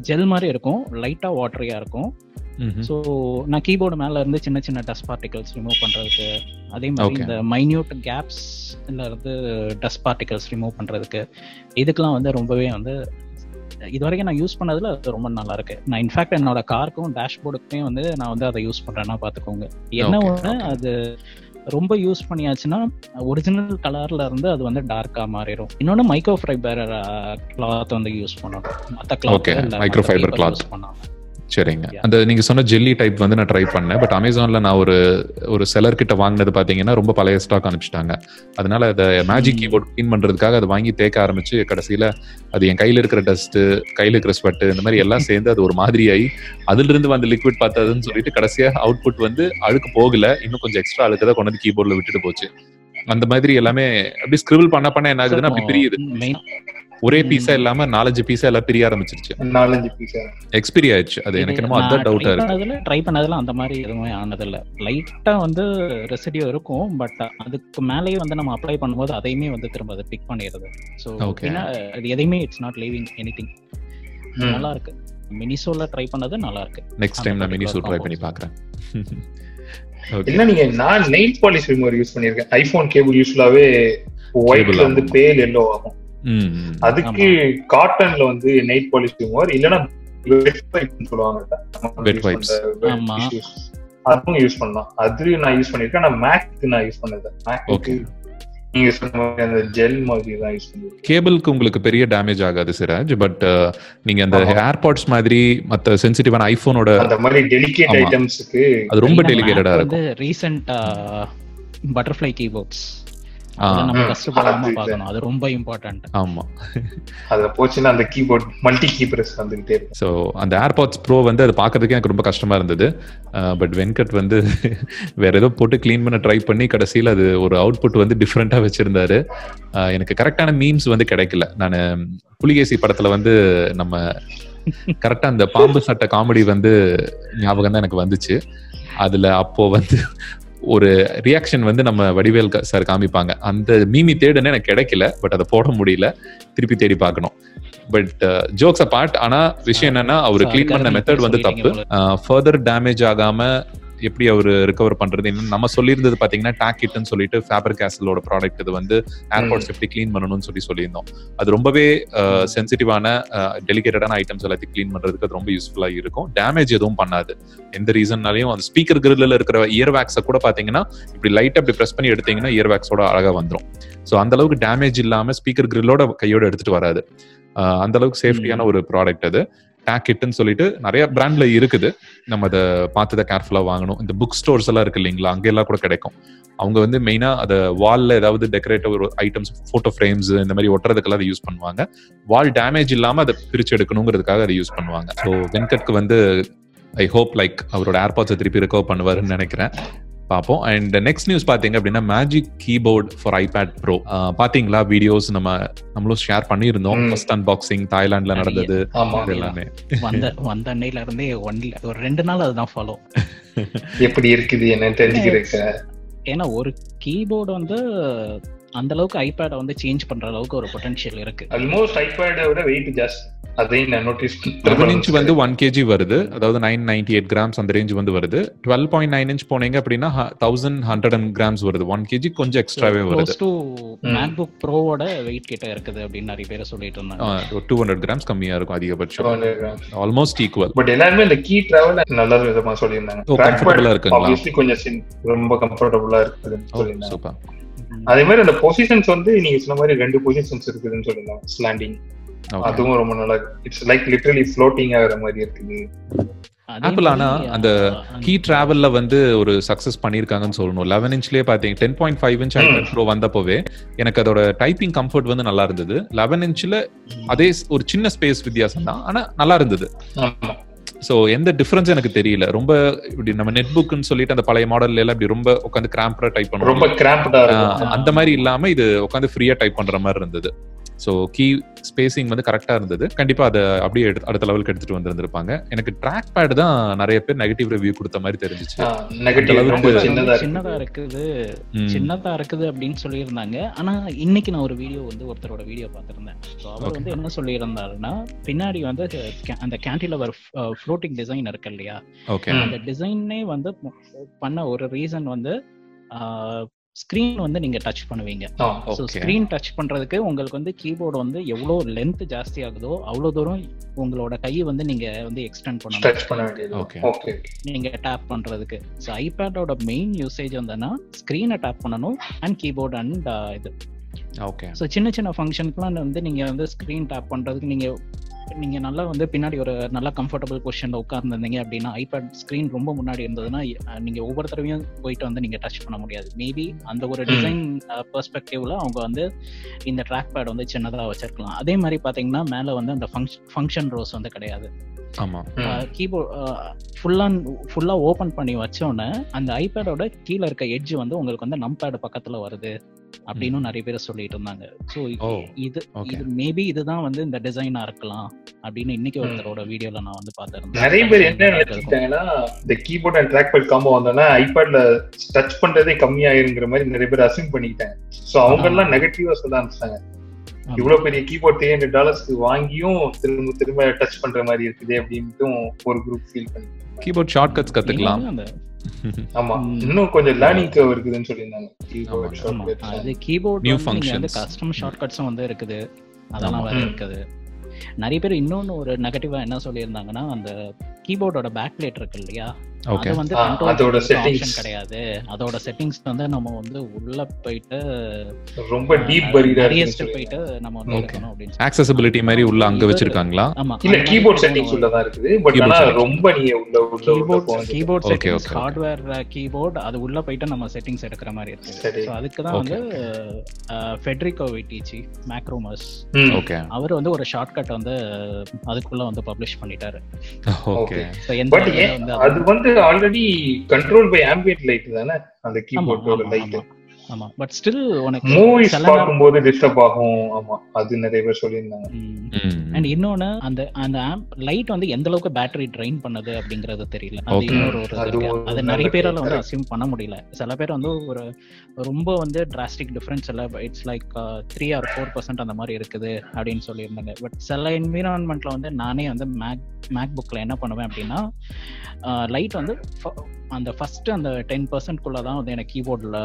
ஜெல் மாதிரி இருக்கும். லைட்டாக வாட்டரியாக இருக்கும். ஸோ நான் கீபோர்டு மேலே இருந்து சின்ன சின்ன டஸ்ட் பார்ட்டிகல்ஸ் ரிமூவ் பண்ணுறதுக்கு அதே மாதிரி. இந்த மைன்யூட் கேப்ஸ்ல இருந்து டஸ்ட் பார்ட்டிகல்ஸ் ரிமூவ் பண்ணுறதுக்கு இதுக்கெல்லாம் வந்து ரொம்பவே வந்து இது வரைக்கும் நான் யூஸ் பண்ணதுல அது ரொம்ப நல்லா இருக்கு நான் இன்ஃபேக்ட் என்னோட காருக்கும் டேஷ்போர்டுக்குமே வந்து நான் வந்து அதை யூஸ் பண்றேன்னா பாத்துக்கோங்க. என்ன ஒண்ணு. அது ரொம்ப யூஸ் பண்ணியாச்சுன்னா ஒரிஜினல் கலர்ல இருந்து அது வந்து டார்க்கா மாறிடும். இன்னொன்னு மைக்ரோ ஃபைபர் கிளாத் வந்து யூஸ் பண்ணணும். Okay, cloth microfiber cloth. Use பண்ணாம. சரிங்க. அந்த நீங்க சொன்ன ஜெல்லி டைப் வந்து நான் ட்ரை பண்ணேன். பட் அமேசான்ல நான் ஒரு ஒரு செலர் கிட்ட வாங்கினது பாத்தீங்கன்னா ரொம்ப பழைய ஸ்டாக் அனுப்பிச்சிட்டாங்க. அதனால அதை மேஜிக். கீபோர்ட் க்ளீன் பண்றதுக்காக அதை வாங்கி தேக்க ஆரம்பிச்சு கடைசியில அது என் கையில இருக்கிற டஸ்ட் கையில இருக்கிற ஸ்வெட் இந்த மாதிரி எல்லாம் சேர்ந்து அது ஒரு மாதிரியாயி அதுல இருந்து வந்து லிக்விட் பார்த்ததுன்னு சொல்லிட்டு கடைசியா அவுட்புட் வந்து அழுக்கு போகல. இன்னும் கொஞ்சம் எக்ஸ்ட்ரா அழுக்கு தான் கொண்டு வந்து கீபோர்ட்ல விட்டுட்டு போச்சு. அந்த மாதிரி எல்லாமே அப்படி ஸ்கிரிபிள் பண்ண பண்ண என்ன ஆகுதுன்னா அப்படி பிரியுது. ஒரே பீஸா இல்லாம நாலஞ்சு பீஸா எல்லாம் பிரிய ஆரம்பிச்சிருச்சு. நாலஞ்சு பீஸ் எக்ஸ்பீரி ஆயிடுச்சு. அது எனக்கு என்னமோ அதான் டவுட்டா இருக்கு. ட்ரை பண்ணதுல அந்த மாதிரி எதுவுமே ஆனதில்ல. லைட்டா வந்து ரெசிடியூ இருக்கும் பட் அதுக்கு மேலேயே வந்து நம்ம அப்ளை பண்ணும்போது அதையுமே வந்து திரும்ப அதை பிக் பண்ணிடுது ஸோ. அது எதையுமே it's not leaving anything நல்லா இருக்கு மினிசோல ட்ரை பண்ணது நல்லா இருக்கு நெக்ஸ்ட் டைம் நான் மினி சூட் ட்ரை பண்ணி பாக்குறேன். (laughs) ஓகே இல்ல நீங்க நான் நெயில் பாலிஷ் ரிமூவர் யூஸ் பண்ணிருக்கேன் ஐபோன் கேபிள் Cable ஒயிட்ல வந்து. பேல் எல்லோ ஆகும். அதுக்கு காட்டன்ல வந்து நெயில் பாலிஷ் ரிமூவர் இல்லனா சொல்லுவாங்க. அதுவும் யூஸ் பண்ணலாம். அது நான் யூஸ் பண்ணிருக்கேன். நான் மேக்கு நான் யூஸ் பண்ணது Okay. நீங்க சொன்ன மாதிரி அந்த ஜெல் மாதிரி தான் யூஸ் பண்ணிருக்கேன். கேபிளுக்கு உங்களுக்கு பெரிய டேமேஜ் ஆகாது சிராஜ். பட் நீங்க அந்த. ஏர்பாட்ஸ் மாதிரி மத்த சென்சிட்டிவான ஐபோனோட அந்த மாதிரி டெலிகேட். ஐட்டம்ஸ்க்கு அது ரொம்ப டெலிகேட்டடா இருக்கும். Recent butterfly keyboards. நம்ம. கஷ்டப்படாம பார்க்கணும். அது ரொம்ப இம்பார்ட்டன்ட் ஆமா. அதுல போச்சுன்னா அந்த கீபோர்ட் மல்டி கீ பிரஸ் வந்துகிட்டே இருக்கும். ஸோ அந்த ஏர்பாட்ஸ் ப்ரோ வந்து அது பார்க்கறதுக்கே எனக்கு ரொம்ப கஷ்டமா இருந்தது. பட் வெங்கட் வந்து (laughs) வேற ஏதோ போட்டு க்ளீன் பண்ண ட்ரை பண்ணி கடைசியில் அது ஒரு அவுட்புட் வந்து டிஃப்ரெண்டா வச்சிருந்தாரு. எனக்கு கரெக்டான மீம்ஸ் வந்து கிடைக்கல. நான் புலிகேசி படத்துல வந்து நம்ம கரெக்டா அந்த பாம்பு சட்ட காமெடி வந்து ஞாபகம் தான் எனக்கு வந்துச்சு. அதுல அப்போ வந்து ஒரு ரியாக்ஷன் வந்து நம்ம வடிவேல் சார் காமிப்பாங்க. அந்த மீமி தேடுன்னு எனக்கு கிடைக்கல பட் அதை போட முடியல. திருப்பி தேடி பார்க்கணும். பட் ஜோக்ஸ் அபார்ட் ஆனா விஷயம் என்னன்னா அவர் க்ளீன் பண்ண மெத்தட் வந்து தப்பு. ஃபர்தர் டேமேஜ் ஆகாம எப்படி அவர் ரிகவர் பண்றது? இன்னும் நம்ம சொல்லியிருந்தது பாத்தீங்கன்னா டாக் கிட்னு சொல்லிட்டு ஃபேபர் கேசலோட ப்ராடக்ட் இது வந்து ஏர்போர்ட்ஸ் எப்படி க்ளீன் பண்ணணும்னு சொல்லி சொல்லியிருந்தோம். அது ரொம்பவே சென்சிட்டிவான டெலிகேட்டடான ஐட்டம்ஸ் எல்லாத்தையும் க்ளீன் பண்றதுக்கு அது ரொம்ப யூஸ்ஃபுல்லா இருக்கும். டேமேஜ் எதுவும் பண்ணாது. எந்த ரீசன்னாலையும் அந்த ஸ்பீக்கர் கிரில்ல இருக்கிற இயர் வேக்ஸை கூட பாத்தீங்கன்னா இப்படி லைட்டா இப்படி ப்ரெஸ் பண்ணி எடுத்தீங்கன்னா இயர் வேக்ஸோட அழகா வந்துரும். ஸோ அந்த அளவுக்கு டேமேஜ் இல்லாம ஸ்பீக்கர் கிரில்லோட கையோட எடுத்துட்டு வராது. அந்த அளவுக்கு சேஃப்டியான ஒரு ப்ராடக்ட் அது. டேக் சொல்லிட்டு நிறைய பிராண்ட்ல இருக்குது. நம்ம அதை பார்த்து தான் கேர்ஃபுல்லா வாங்கணும். இந்த புக் ஸ்டோர்ஸ் எல்லாம் இருக்கு இல்லைங்களா? அங்கெல்லாம் கூட கிடைக்கும். அவங்க வந்து மெயினா அதை வால்ல ஏதாவது டெக்கரேட்டிவ் ஒரு ஐட்டம்ஸ் போட்டோ ஃப்ரேம்ஸ் இந்த மாதிரி ஒட்டுறதுக்கெல்லாம் அதை யூஸ் பண்ணுவாங்க. வால் டேமேஜ் இல்லாம அதை பிரிச்சு எடுக்கணுங்கிறதுக்காக அதை யூஸ் பண்ணுவாங்க. ஸோ வெங்கட்க்கு வந்து ஐ ஹோப் லைக் அவரோட ஏர்பாட்ஸை திருப்பி ரெக்கவர் பண்ணுவாருன்னு நினைக்கிறேன். பார்ப்போம். அண்ட் நெக்ஸ்ட் நியூஸ் பாத்தீங்க அப்படின்னா Magic Keyboard for iPad Pro பாத்தீங்களா வீடியோஸ் நம்ம நம்மளும் ஷேர் பண்ணியிருந்தோம். ஃபர்ஸ்ட் அன்பாக்சிங் தாய்லாந்துல. நடந்தது. எல்லாமே. வந்த வந்த அன்னையில இருந்தே ஒன்ல ஒரு ரெண்டு நாள் அதுதான் ஃபாலோ எப்படி இருக்குது என்னன்னு தெரிஞ்சுக்கிறதுக்கு. ஏன்னா ஒரு கீபோர்டு வந்து அந்த அளவுக்கு ஐபேட வந்து சேஞ்ச் பண்ற அளவுக்கு ஒரு பொட்டன்ஷியல் இருக்கு. ஆல்மோஸ்ட் ஐபேட விட வெயிட் ஜாஸ்தி அதையும் நான் நோட்டீஸ் லெவன் இன்ச் வந்து ஒன் கேஜி வருது. அதாவது நைன் நைன்டி எயிட் கிராம்ஸ் அந்த ரேஞ்ச் வந்து வருது. டுவெல் பாயிண்ட் நைன் இன்ச் போனீங்க அப்படின்னா தௌசண்ட் ஹண்ட்ரட் அண்ட் கிராம்ஸ் வருது. ஒன் கேஜி கொஞ்சம் எக்ஸ்ட்ராவே வருது. டு ம். மேக்புக் ப்ரோவோட வெயிட் கிட்ட இருக்குது அப்படின்னு நிறைய பேர் சொல்லிட்டு இருந்தாங்க. டூ ஹண்ட்ரட் கிராம்ஸ் கம்மியா இருக்கும் அதிகபட்சம். ஆல்மோஸ்ட் ஈக்குவல் பட் எல்லாருமே இந்த கீ டிராவல் நல்ல விதமா சொல்லியிருந்தாங்க. கம்ஃபர்டபுளா கொஞ்சம் sin- ரொம்ப கம்ஃபர்டபுளா சூப்பர் அதே மாதிரி அந்த பொசிஷன்ஸ் வந்து நீங்க சொன்ன மாதிரி ரெண்டு பொசிஷன்ஸ் இருக்குதுன்னு சொல்லியிருந்தாங்க ஸ்லாண்டிங் அதுவும் ரொம்ப நல்லா இட்ஸ் லைக் லிட்டரலி ஃப்ளோட்டிங் ஆகுற மாதிரி இருக்குது. Apple ஆனா அந்த கீ டிராவல்ல வந்து ஒரு சக்சஸ் பண்ணிருக்காங்கன்னு சொல்லணும். லெவன் இன்ச்லயே பாத்தீங்க ten point five inch iPad Pro வந்தப்போவே எனக்கு அதோட டைப்பிங் கம்ஃபர்ட் வந்து நல்லா இருந்தது. லெவன் இன்ச்ல அதே ஒரு சின்ன ஸ்பேஸ் வித்தியாசம் தான் ஆனா நல்லா இருந்தது. சோ எந்த டிஃபரன்ஸ் எனக்கு தெரியல. ரொம்ப இப்படி நம்ம நெட் புக்னு சொல்லிட்டு அந்த பழைய மாடல்ல எல்லாம் இப்படி ரொம்ப உட்காந்து கிராம்பரா டைப் ரொம்ப பண்ணுவோம் கிராம்ப்டா ஆஹ் இருக்கும் அந்த மாதிரி இல்லாம இது உட்காந்து ஃப்ரீயா டைப் பண்ற மாதிரி இருந்தது. சோ கீ ஸ்பேசிங் வந்து கரெக்டா இருந்தது. கண்டிப்பா அதை அப்படியே எடுத்து அடுத்த லெவலுக்கு எடுத்துட்டு வந்திருந்திருப்பாங்க. எனக்கு ட்ராக் பேட் தான் நிறைய பேர் நெகட்டிவ் ரிவ்யூ கொடுத்த மாதிரி தெரிஞ்சுச்சு. நெகட்டிவ் அந்த ரொம்ப அளவுக்கு சின்னதா சின்னதா இருக்கு இருக்குது. ம். சின்னதா இருக்குது அப்படின்னு சொல்லியிருந்தாங்க. ஆனா இன்னைக்கு நான் ஒரு வீடியோ வந்து ஒருத்தரோட வீடியோ பார்த்திருந்தேன். ஸோ அவர் வந்து என்ன சொல்லியிருந்தாருன்னா பின்னாடி வந்து அந்த கேன்டிலவர் ஃப்ளோட்டிங் டிசைன் இருக்கு இல்லையா? ஓகே. அந்த டிசைனே வந்து பண்ண ஒரு ரீசன் வந்து ஸ்கிரீன் வந்து நீங்க டச் பண்ணுவீங்க. ஸோ. ஸ்கிரீன் டச் பண்றதுக்கு உங்களுக்கு வந்து கீபோர்டு வந்து எவ்வளோ லென்த் ஜாஸ்தி ஆகுதோ அவ்வளோ தூரம் உங்களோட கையை வந்து நீங்க வந்து எக்ஸ்டெண்ட் பண்ணணும். டச் பண்ண வேண்டியது. Okay. ஓகே நீங்க டேப் பண்றதுக்கு. ஸோ ஐபேடோட மெயின் யூசேஜ் வந்துன்னா ஸ்க்ரீனை டேப் பண்ணணும் அண்ட் கீபோர்ட் அண்ட் இது. ஓகே ஸோ சின்ன சின்ன ஃபங்க்ஷனுக்குலாம் வந்து நீங்க வந்து ஸ்க்ரீன் டேப் பண்றதுக்கு நீங்க நீங்க நல்லா வந்து பின்னாடி ஒரு நல்ல கம்ஃபர்டபுள் பொசிஷன்ல உட்கார்ந்துருந்தீங்க அப்படின்னா ஐபேட் ஸ்க்ரீன் ரொம்ப முன்னாடி இருந்ததுன்னா அஹ், நீங்க ஒவ்வொரு தடவையும் போயிட்டு வந்து நீங்க டச் பண்ண முடியாது. மேபி அந்த ஒரு. டிசைன் பெர்ஸ்பெக்டிவ்ல அவங்க வந்து இந்த ட்ராக் பேட் வந்து சின்னதா வச்சிருக்கலாம். அதே மாதிரி பாத்தீங்கன்னா மேல வந்து அந்த ஃபங்க்ஷன் ரோஸ் வந்து கிடையாது. கீபோர்ட் ஃபுல்லா ஃபுல்லா ஓபன் பண்ணி வச்சோன்னே அந்த ஐபேடோட கீழே இருக்க எட்ஜ் வந்து உங்களுக்கு வந்து நம்பேட் பக்கத்துல வருது. அப்படின்னு நிறைய பேர் சொல்லிட்டு இருந்தாங்க. ஸோ இது இது மேபி இதுதான் வந்து இந்த டிசைனா இருக்கலாம் அப்படின்னு இன்னைக்கு ஒருத்தரோட வீடியோல நான் வந்து பார்த்திருந்தேன். நிறைய பேர் என்ன நினைச்சுக்கிட்டாங்கன்னா இந்த keyboard and trackpad combo வந்தோன்னா ஐபேட்ல டச் பண்றதே கம்மியாயிருங்கிற மாதிரி நிறைய பேர் அசிம் பண்ணிக்கிட்டாங்க. சோ அவங்க எல்லாம் நெகட்டிவா சொல்ல ஆரம்பிச்சிட்டாங்க. இவ்வளவு பெரிய கீபோர்ட் த்ரீ ஹண்ட்ரட் டாலர்ஸ்க்கு வாங்கியும் திரும்ப திரும்ப டச் பண்ற மாதிரி இருக்குது அப்படின்ட்டு ஒரு குரூப் ஃபீல் பண்ணி. கீபோர்ட் ஷார்ட்கட்ஸ் கத்துக்கலாம். அந்த ஆமா. இன்னும் கொஞ்சம் லேர்னிங் கர்வ் இருக்குதுன்னு சொல்லியிருந்தாங்க. கீபோர்ட் அது வந்து. கஸ்டம் ஷார்ட்கட்ஸும் வந்து இருக்குது அதெல்லாம். வேற. இருக்குது நிறைய பேர் இன்னொன்னு ஒரு நெகட்டிவா என்ன சொல்லியிருந்தாங்கன்னா அந்த கீபோர்டோட பேக் பிளேட் இருக்கு இல்லையா அது வந்து அதோட option கிடையாது அதோட செட்டிங்ஸ் வந்து நம்ம வந்து உள்ள போயிட்டு ரொம்ப டீப் சொல்லியிருந்தாங்க. போயிட்டு நம்ம வந்து. எடுக்கணும் அப்படின்னு சொல்லி. ஆக்சசபிலிட்டி மாதிரி உள்ள அங்க வச்சிருக்காங்களா ஆமா இல்ல கீபோர்ட் செட்டிங்ஸ் ஒண்ணு உள்ளதான் இருக்குது பட் Keyboard ஆனா settings. ரொம்ப நீங்க உள்ள உள்ள உள்ள கீபோர்ட் செட்டிங்ஸ். ஹார்ட்வேர் கீபோர்ட் அது உள்ள போயிட்டு நம்ம செட்டிங்ஸ் எடுக்கிற மாதிரி இருக்கு சரி. ஸோ அதுக்கு தான் Okay, வந்து ஃபெட்ரிகோ விட்டிச்சி மேக்ரோமஸ். ஓகே அவர் வந்து ஒரு ஷார்ட்கட் வந்து அதுக்குள்ள வந்து பப்ளிஷ் பண்ணிட்டாரு ஓகே எந்த வந்து அது வந்து already control by ambient light தானே? அந்த கீபோர்டோட ஆமா, லைட் ஆமா. பட் ஸ்டில் உனக்கு மூவிஸ் பார்க்கும்போது டிஸ்டர்ப் ஆகும். ஆமா. அது நிறைய பேர் சொல்லியிருந்தாங்க. அண்ட் இன்னொன்னு அந்த அந்த ஆம்ப் லைட் வந்து எந்த அளவுக்கு பேட்டரி ட்ரைன் பண்ணுது அப்படிங்கிறது தெரியல. அது. இன்னொரு ஒரு அது நிறைய பேரால வந்து. அசியூம் பண்ண முடியல. சில பேர் வந்து ஒரு ரொம்ப வந்து டிராஸ்டிக் டிஃபரன்ஸ் இல்ல it's like three or four percent அந்த மாதிரி இருக்குது அப்படின்னு சொல்லியிருந்தாங்க. பட் சில என்விரான்மெண்ட்ல வந்து நானே வந்து மேக் மேக் புக்ல என்ன பண்ணுவேன் அப்படின்னா லைட் வந்து ஃப- அந்த ஃபர்ஸ்ட் அந்த டென் பர்சன்ட்குள்ள தான் வந்து எனக்கு கீபோர்டில்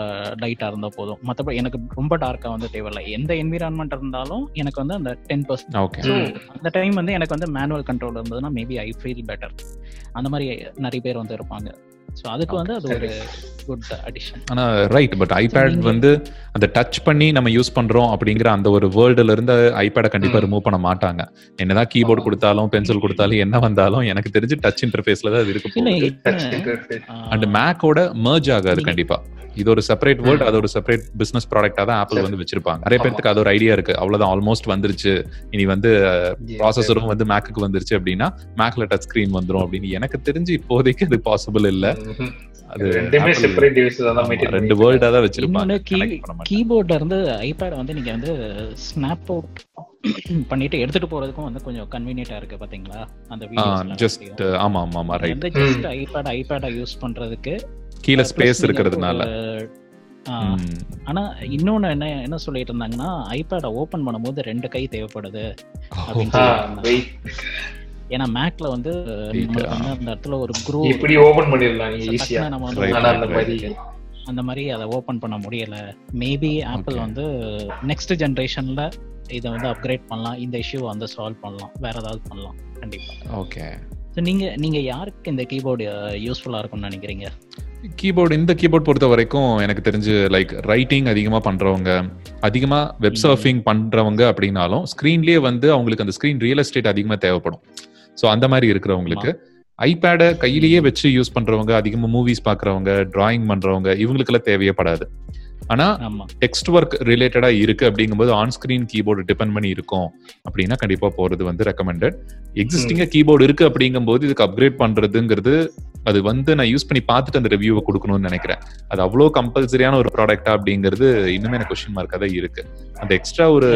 லைட்டாக இருந்தால் போதும். மற்றபடி எனக்கு ரொம்ப டார்க்காக வந்து தேவையில்லை. எந்த என்விரான்மெண்ட் இருந்தாலும் எனக்கு வந்து அந்த டென் பர்சன்ட் ஓகே. அந்த டைம் வந்து எனக்கு வந்து மேனுவல் கண்ட்ரோல் இருந்ததுன்னா மேபி ஐ ஃபீல் பெட்டர் அந்த மாதிரி நிறைய பேர் வந்து இருப்பாங்க. ஸோ அதுக்கு வந்து அது ஒரு குட் அடிஷன் ஆனா ரைட் பட் ஐபேட் வந்து அந்த டச் பண்ணி நம்ம யூஸ் பண்றோம் அப்படிங்கிற அந்த ஒரு வேர்ல்டுல இருந்து ஐபேட கண்டிப்பா ம். ரிமூவ் பண்ண மாட்டாங்க என்னதான் கீபோர்டு. கொடுத்தாலும் பென்சில் கொடுத்தாலும் என்ன வந்தாலும் எனக்கு தெரிஞ்சு டச் இன்டர்ஃபேஸ்ல தான் அது இருக்க. அண்ட் மேக்கோட merge ஆகாது கண்டிப்பா இது ஒரு செப்பரேட் வேர்ல்ட். அது ஒரு செப்பரேட் பிசினஸ் ப்ராடக்டா தான் ஆப்பிள். வந்து வச்சிருப்பாங்க நிறைய. பேருக்கு அது ஒரு ஐடியா இருக்கு அவ்வளவுதான் ஆல்மோஸ்ட் வந்துருச்சு இனி வந்து ப்ராசஸரும் வந்து மேக்குக்கு வந்துருச்சு அப்படின்னா மேக்ல டச் ஸ்கிரீன் வந்துரும் அப்படின்னு எனக்கு தெரிஞ்சு இப்போதைக்கு அது பாசிபிள் இல்ல ரெண்டு வேர்ல்டா தான் வச்சிருப்பாங்க. கீபோர்ட்ல இருந்து ஐபேட் வந்து நீங்க வந்து ஸ்னாப் அவுட் (clears throat) பண்ணிட்டு எடுத்துட்டு போறதுக்கும் வந்து கொஞ்சம் கன்வீனியன்ட்டா இருக்கு பாத்தீங்களா? அந்த ஜஸ்ட் ஆமா ஆமா ஆமா ரைட் ஜஸ்ட் ஐபேட் ஐபேட யூஸ் பண்றதுக்கு. கீழ ஸ்பேஸ் இருக்கிறதுனால. ஆனா இன்னொன்னு என்ன என்ன சொல்லிட்டு இருந்தாங்கன்னா ஐபேட ஓபன் பண்ணும்போது ரெண்டு கை தேவைப்படுது. அப்படின்னு. ஏன்னா மேக்ல வந்து அந்த இடத்துல ஒரு குரூ இப்படி ஓபன் பண்ணிடலாம் நீங்க ஈஸியா நம்ம வந்து அந்த மாதிரி பண்றதுக்கு அந்த மாதிரி அதை ஓபன் பண்ண முடியல. Maybe Apple Okay. வந்து நெக்ஸ்ட் ஜெனரேஷன்ல இதை வந்து அப்கிரேட் பண்ணலாம். இந்த இஷ்யூ வந்து சால்வ் பண்ணலாம். வேற ஏதாவது பண்ணலாம். கண்டிப்பா. ஓகே So நீங்க நீங்க யாருக்கு இந்த கீபோர்டு யூஸ்ஃபுல்லா இருக்கும்னு நினைக்கிறீங்க? கீபோர்டு இந்த கீபோர்ட் பொறுத்த வரைக்கும் எனக்கு தெரிஞ்சு லைக் ரைட்டிங் அதிகமா பண்றவங்க அதிகமா வெப். சர்ஃபிங் பண்றவங்க அப்படின்னாலும் ஸ்கிரீன்லயே வந்து அவங்களுக்கு அந்த ஸ்கிரீன் ரியல் எஸ்டேட் அதிகமா தேவைப்படும். ஸோ அந்த மாதிரி இருக்கிறவங்களுக்கு ஐபேடை கையிலேயே வச்சு யூஸ் பண்றவங்க அதிகமா மூவிஸ் பாக்குறவங்க டிராயிங் பண்றவங்க இவங்களுக்கெல்லாம் தேவையப்படாது ஆனா டெக்ஸ்ட் ஒர்க் ரிலேட்டடா இருக்கு அப்படிங்கும்போது ஆன் ஸ்கிரீன் கீபோர்டு டிபெண்ட் பண்ணி இருக்கும். அப்படின்னா கண்டிப்பா போறது வந்து ரெக்கமெண்டட் எக்ஸிஸ்டிங்கா கீபோர்டு இருக்கு அப்படிங்கும்போது இதுக்கு அப்கிரேட் பண்றதுங்கிறது அது வந்து நான் யூஸ் பண்ணி பார்த்துட்டு அந்த ரிவ்யூவை கொடுக்கணும்னு நினைக்கிறேன். அது அவ்வளோ கம்பல்சரியான ஒரு ப்ராடக்டா அப்படிங்கிறது இன்னுமே எனக்கு கொஸ்டின் மார்க்காக தான் இருக்கு. அந்த எக்ஸ்ட்ரா ஒரு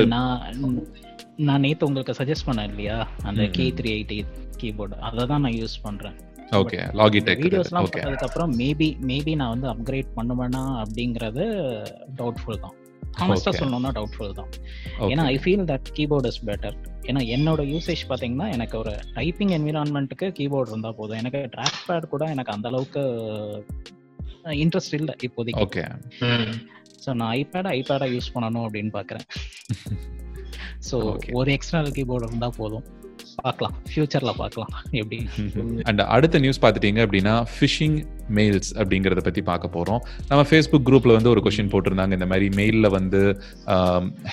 நான் நேத்து உங்களுக்கு சஜஸ்ட் பண்ணேன் இல்லையா? அந்த. கே த்ரீ எயிட்டி கீபோர்டு அதை தான் நான் யூஸ் பண்றேன். ஓகே லாகிடெக் வீடியோஸ்லாம் ஓகே பார்த்ததுக்கு அப்புறம் மேபி மேபி நான் வந்து அப்கிரேட் பண்ணுவேனா அப்படிங்கறது டவுட்ஃபுல் தான். ஹானஸ்டா Okay. சொல்லணும்னா டவுட்ஃபுல் தான். ஏன்னா I feel that keyboard is better ஏன்னா என்னோட யூசேஜ் பாத்தீங்கன்னா எனக்கு ஒரு டைப்பிங் என்விரான்மெண்ட்டுக்கு கீபோர்டு இருந்தா போதும். எனக்கு ட்ராக் பேட் கூட எனக்கு அந்த அளவுக்கு இன்ட்ரெஸ்ட் இல்ல இப்போதைக்கு. ஓகே. ஸோ நான் ஐபேட் ஐபேடா யூஸ் பண்ணணும் அப்படின்னு பாக்குறேன். (laughs) ஸோ. ஒரு எக்ஸ்டர்னல் கீபோர்டு இருந்தா போதும் பார்க்கலாம். ஃபியூச்சர்ல பார்க்கலாம். எப்படி? அண்ட் அடுத்த நியூஸ் பார்த்துட்டீங்க அப்படின்னா ஃபிஷிங் மெயில்ஸ் அப்படிங்கிறத பத்தி பார்க்க போறோம். நம்ம ஃபேஸ்புக் குரூப்ல வந்து ஒரு கொஷின் போட்டிருந்தாங்க. இந்த மாதிரி மெயில்ல வந்து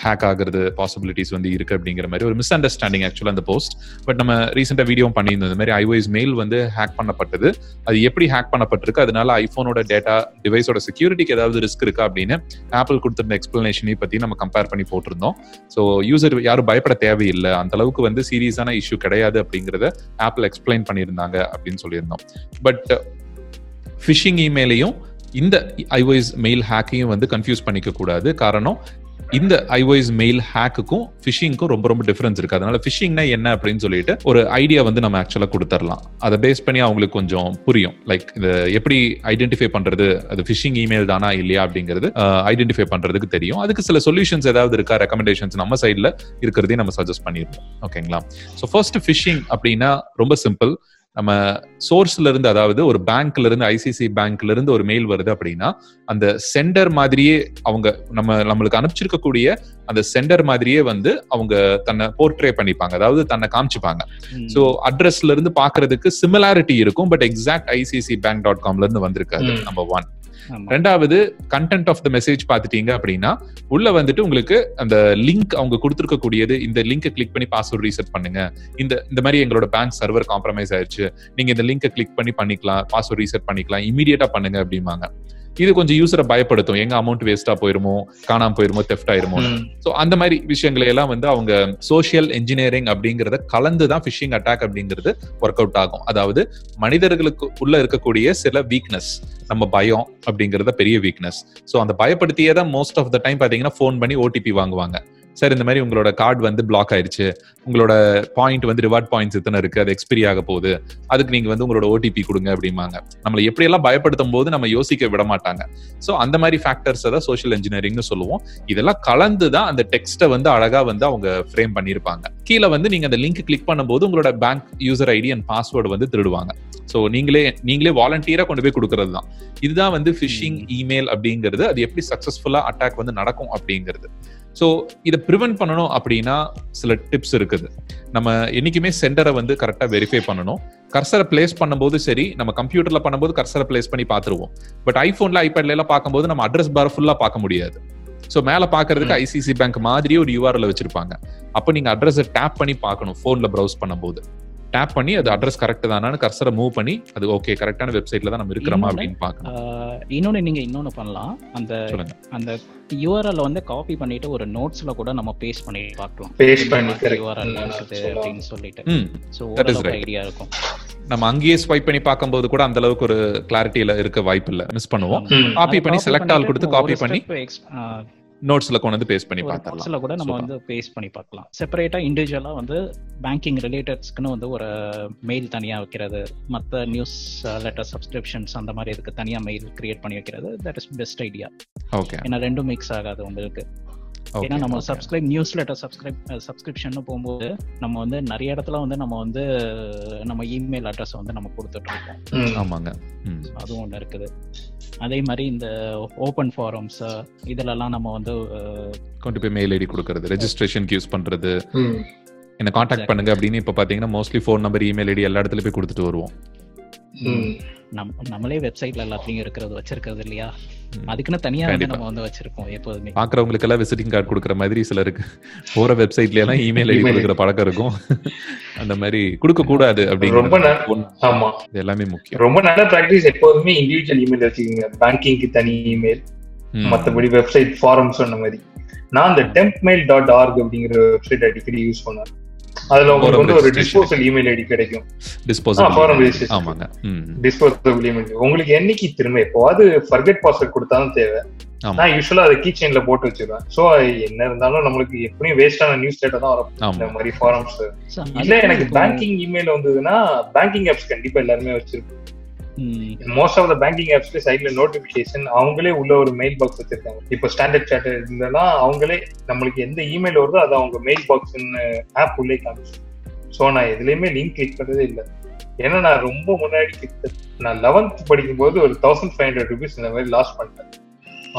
ஹேக் ஆகுறது பாசிபிலிட்டிஸ் வந்து இருக்கு அப்படிங்கிற மாதிரி. ஒரு மிஸ் அண்டர்ஸ்டாண்டிங் ஆக்சுவலாக அந்த போஸ்ட் பட் நம்ம ரீசெண்டாக வீடியோ பண்ணியிருந்தோம். இந்த மாதிரி ஐஓஎஸ் மெயில் வந்து ஹேக் பண்ணப்பட்டது. அது எப்படி ஹேக் பண்ணப்பட்டிருக்கு? அதனால ஐஃபோனோட டேட்டா டிவைஸோட செக்யூரிட்டிக்கு ஏதாவது ரிஸ்க் இருக்கா அப்படின்னு ஆப்பிள் கொடுத்துருந்த எக்ஸ்பிளனேஷனை பத்தி நம்ம கம்பேர் பண்ணி போட்டிருந்தோம். ஸோ யூசர் யாரும் பயப்பட தேவையில்லை. அந்த அளவுக்கு வந்து சீரியஸான இஷ்யூ கிடையாது அப்படிங்கிறத ஆப்பிள் எக்ஸ்பிளைன் பண்ணியிருந்தாங்க அப்படின்னு சொல்லியிருந்தோம். பட் ஃபிஷிங் இமெயிலையும் இந்த ஐஒய்ஸ் மெயில் ஹேக்கையும் வந்து கன்ஃபியூஸ் பண்ணிக்க கூடாது காரணம் இந்த ஐஓஎஸ் மெயில் ஹேக்குக்கும் ஃபிஷிங்க்கும் ரொம்ப ரொம்ப டிஃபரன்ஸ் இருக்கு. அதனால ஃபிஷிங்னா என்ன அப்படின்னு சொல்லிட்டு ஒரு ஐடியா வந்து நம்ம ஆக்சுவலா கொடுத்துடலாம் அதை பேஸ் பண்ணி அவங்களுக்கு கொஞ்சம் புரியும். லைக் இந்த எப்படி ஐடென்டிஃபை பண்றது? அது ஃபிஷிங் இமெயில் தானா இல்லையா அப்படிங்கிறது ஐடென்டிஃபை பண்றதுக்கு தெரியும். அதுக்கு சில சொல்யூஷன்ஸ் ஏதாவது இருக்கா? ரெக்கமெண்டேஷன்ஸ் நம்ம சைட்ல இருக்கிறதையும் நம்ம சஜஸ்ட் பண்ணிருக்கோம் ஓகேங்களா ஸோ ஃபர்ஸ்ட் ஃபிஷிங் அப்படின்னா ரொம்ப சிம்பிள் நம்ம சோர்ஸ்ல இருந்து அதாவது ஒரு பேங்க்ல இருந்து ஐசிசி பேங்க்ல இருந்து ஒரு மெயில் வருது அப்படின்னா அந்த சென்டர் மாதிரியே அவங்க நம்ம நம்மளுக்கு அனுப்பிச்சிருக்கக்கூடிய அந்த சென்டர் மாதிரியே வந்து அவங்க தன்னை போர்ட்ரே பண்ணிப்பாங்க அதாவது தன்னை காமிச்சுப்பாங்க ஸோ அட்ரஸ்ல இருந்து பாக்குறதுக்கு சிமிலாரிட்டி இருக்கும் but exact ICC bank dot காம்ல இருந்து வந்திருக்காது ம். Number one. ரெண்டாவது கண்டென்ட் ஆஃப் த மெசேஜ் பாத்துட்டீங்க அப்படின்னா உள்ள வந்துட்டு உங்களுக்கு அந்த லிங்க் அவங்க கொடுத்துருக்கக்கூடியது இந்த லிங்கை கிளிக் பண்ணி பாஸ்வேர்ட் ரீசெட் பண்ணுங்க. இந்த இந்த மாதிரி எங்களோட பேங்க் சர்வர் காம்ப்ரமைஸ் ஆயிடுச்சு. நீங்க இந்த லிங்கை கிளிக் பண்ணி பண்ணிக்கலாம் பாஸ்வேர்ட் ரீசெட் பண்ணிக்கலாம் இமீடியட்டா பண்ணுங்க அப்படிம்பாங்க. இது கொஞ்சம் யூசரை பயப்படுத்தும். எங்க அமௌண்ட் வேஸ்டா போயிருமோ காணாம போயிருமோ தெஃப்ட் ஆயிருமோ. ஸோ அந்த மாதிரி விஷயங்களை எல்லாம் வந்து அவங்க சோஷியல் இன்ஜினியரிங் அப்படிங்கறத கலந்து தான் ஃபிஷிங் அட்டாக் அப்படிங்கிறது ஒர்க் அவுட் ஆகும். அதாவது மனிதர்களுக்கு உள்ள இருக்கக்கூடிய சில வீக்னஸ் நம்ம பயம் அப்படிங்கறத பெரிய வீக்னஸ் ஸோ அந்த பயப்படுத்தியே தான் மோஸ்ட் ஆஃப் த டைம் பாத்தீங்கன்னா ஃபோன் பண்ணி ஓடிபி வாங்குவாங்க. சார் இந்த மாதிரி உங்களோட கார்டு வந்து பிளாக் ஆயிருச்சு. உங்களோட பாயிண்ட் வந்து ரிவார்ட் பாயிண்ட்ஸ் எத்தனை இருக்கு? அது எக்ஸ்பிரி ஆக போகுது. அதுக்கு நீங்க வந்து உங்களோட ஓடிபி கொடுங்க அப்படிம்பாங்க. நம்மளை எப்படியெல்லாம் பயப்படுத்தும் போது நம்ம யோசிக்க விட மாட்டாங்க. ஸோ அந்த மாதிரி ஃபேக்டர்ஸ் தான் சோஷியல் இன்ஜினியரிங்னு சொல்லுவோம். இதெல்லாம் கலந்து தான் அந்த டெக்ஸ்ட்டை வந்து அழகா வந்து அவங்க ஃப்ரேம் பண்ணியிருப்பாங்க. கீழே வந்து நீங்க அந்த லிங்க் கிளிக் பண்ணும்போது உங்களோட bank user ID and password வந்து திருடுவாங்க. ஸோ நீங்களே நீங்களே வாலண்டியரா கொண்டு போய் கொடுக்கறது தான். இதுதான் வந்து ஃபிஷிங் இமெயில் அப்படிங்கிறது. அது எப்படி சக்சஸ்ஃபுல்லா அட்டாக் வந்து நடக்கும் அப்படிங்கிறது. ஸோ இதை ப்ரிவென்ட் பண்ணணும் அப்படின்னா சில டிப்ஸ் இருக்குது. நம்ம என்னைக்குமே சென்டரை வந்து கரெக்டாக வெரிஃபை பண்ணணும். கர்சரை பிளேஸ் பண்ணும்போது சரி நம்ம கம்ப்யூட்டர்ல பண்ணும்போது கர்சரை பிளேஸ் பண்ணி பார்த்துருவோம். பட் ஐஃபோன்ல ஐபேட்ல எல்லாம் பார்க்கும்போது நம்ம அட்ரஸ் பார் ஃபுல்லா பார்க்க முடியாது. ஸோ மேல பாக்குறதுக்கு ஐசிசி பேங்க் மாதிரியே ஒரு யூஆர்எல் வச்சிருப்பாங்க. அப்போ நீங்க அட்ரஸை டேப் பண்ணி பார்க்கணும் ஃபோன்ல ப்ரௌஸ் பண்ணும்போது. டேப் பண்ணி அது அட்ரஸ் கரெக்ட் தானான்னு கர்சரை மூவ் பண்ணி அது ஓகே கரெக்டான வெப்சைட்ல தான் நம்ம இருக்கிறோமா அப்படின்னு பார்க்கணும். இன்னொன்னு நீங்க இன்னொன்னு பண்ணலாம். அந்த அந்த யூஆர்எல் வந்து காப்பி பண்ணிட்டு ஒரு நோட்ஸ்ல கூட நம்ம பேஸ்ட் பண்ணி பார்க்கலாம். Paste பண்ணி. யூஆர்எல் இருக்குது. அப்படின்னு சொல்லிட்டு. right. ஐடியா இருக்கும். நம்ம அங்கேயே ஸ்வைப் பண்ணி பார்க்கும்போது கூட அந்த அளவுக்கு ஒரு கிளாரிட்டியில இருக்க வாய்ப்பு இல்ல. மிஸ் பண்ணுவோம். காப்பி பண்ணி செலக்ட் ஆல் கொடுத்து காப்பி பண்ணி. நோட்ஸ்ல கொண்டு வந்து பேஸ்ட் பண்ணி ஒரு பார்த்துடலாம். boxல கூட நம்ம. வந்து பேஸ்ட் பண்ணி பார்க்கலாம். செப்பரேட்டா இண்டிவிஜுவலா வந்து பேங்கிங் ரிலேட்டட்ஸ்க்குன்னு வந்து ஒரு மெயில் தனியா வைக்கிறது மற்ற நியூஸ் லெட்டர் சப்ஸ்கிரிப்ஷன்ஸ் அந்த மாதிரி இதுக்கு தனியா மெயில் கிரியேட் பண்ணி வைக்கிறது that is best idea okay ஏன்னா ரெண்டும் மிக்ஸ் ஆகாது உங்களுக்கு. ஏன்னா நம்ம subscribe newsletter subscribe subscription போகும்போது நம்ம வந்து நிறைய இடத்துல வந்து நம்ம வந்து நம்ம இமெயில் அட்ரஸ் வந்து நம்ம கொடுத்துட்டு இருக்கோம். ஆமாங்க அதுவும் ஒன்று இருக்குது அதே மாதிரி இந்த ஓப்பன் ஃபாரம்ஸ் இதுலலாம் நம்ம வந்து கொண்டு போய் மெயில் ஐடி கொடுக்கறது ரெஜிஸ்ட்ரேஷனுக்கு யூஸ் பண்றது. என்ன காண்டாக்ட். பண்ணுங்க அப்படின்னு இப்ப பாத்தீங்கன்னா mostly phone number email ID எல்லா இடத்துலயும் போய் கொடுத்துட்டு வருவோம். நம் நம்மளே வெப்சைட்ல எல்லாத்துலயும் இருக்கிறது வச்சிருக்கிறது இல்லையா. அதுக்குன்னு தனியா வந்து. நம்ம வந்து வச்சிருக்கோம் எப்போதுமே. பாக்குறவங்களுக்கு எல்லாம் விசிட்டிங் கார்டு கொடுக்குற மாதிரி சிலருக்கு போற வெப்சைட்ல எல்லாம் இமெயில் ஐடி கொடுக்குற பழக்கம் இருக்கும். அந்த மாதிரி கொடுக்க கூடாது ரொம்ப ந- ஒண்ணு. ஆமா. இது எல்லாமே முக்கியம். ரொம்ப நல்ல பிராக்டிஸ் எப்போதுமே இண்டிவிஜுவல் இமெயில் வச்சுக்கோங்க. பேங்கிங்க்கு தனி இமெயில். மத்தபடி வெப்சைட் ஃபாரம் சொன்ன மாதிரி. நான் அந்த டெம்ப் மெயில் டாட் ஆர்க் அப்படிங்கிற வெப்சைட் அடிக்கடி யூஸ் பண்ணேன் அதுல உங்களுக்கு வந்து ஒரு. டிஸ்போசல் இமெயில் ஐடி கிடைக்கும். Registration. ஆமாங்க. டிஸ்போசபிள் இமெயில் உங்களுக்கு என்னைக்கு திரும்ப எப்போவாது ஃபர்கெட் பாஸ்வேர்ட் கொடுத்தாலும் தேவை. நான் யூஸ்வலா அதை கீ செயின்ல போட்டு வச்சிருவேன். சோ என்ன இருந்தாலும் நம்மளுக்கு எப்படியும் வேஸ்டான நியூஸ் டேட்டா தான் வரும். இந்த மாதிரி ஃபாரம்ஸ் இல்ல எனக்கு பேங்கிங் இமெயில் வந்ததுன்னா பேங்கிங் ஆப்ஸ் கண்டிப்பா எல்லாருமே வச்சிருக்கோம் மோஸ்ட் ஆஃப் த பேங்கிங் ஆப்ஸ்ல சைட்ல நோட்டிபிகேஷன் அவங்களே உள்ள ஒரு மெயில் பாக்ஸ் வச்சிருக்காங்க. இப்போ ஸ்டாண்டர்ட் சாட் இருந்ததுன்னா அவங்களே நம்மளுக்கு எந்த இமெயில் வருதோ அதை அவங்க மெயில் பாக்ஸ் ஆப் உள்ளே காமிச்சு. ஸோ நான் எதுலயுமே லிங்க் கிளிக் பண்றதே இல்லை. ஏன்னா நான் ரொம்ப முன்னாடி கிட்ட நான் லெவன்த் படிக்கும் போது ஒரு தௌசண்ட் ஃபைவ் ஹண்ட்ரட் ருபீஸ் இந்த மாதிரி லாஸ் பண்ணிட்டேன்.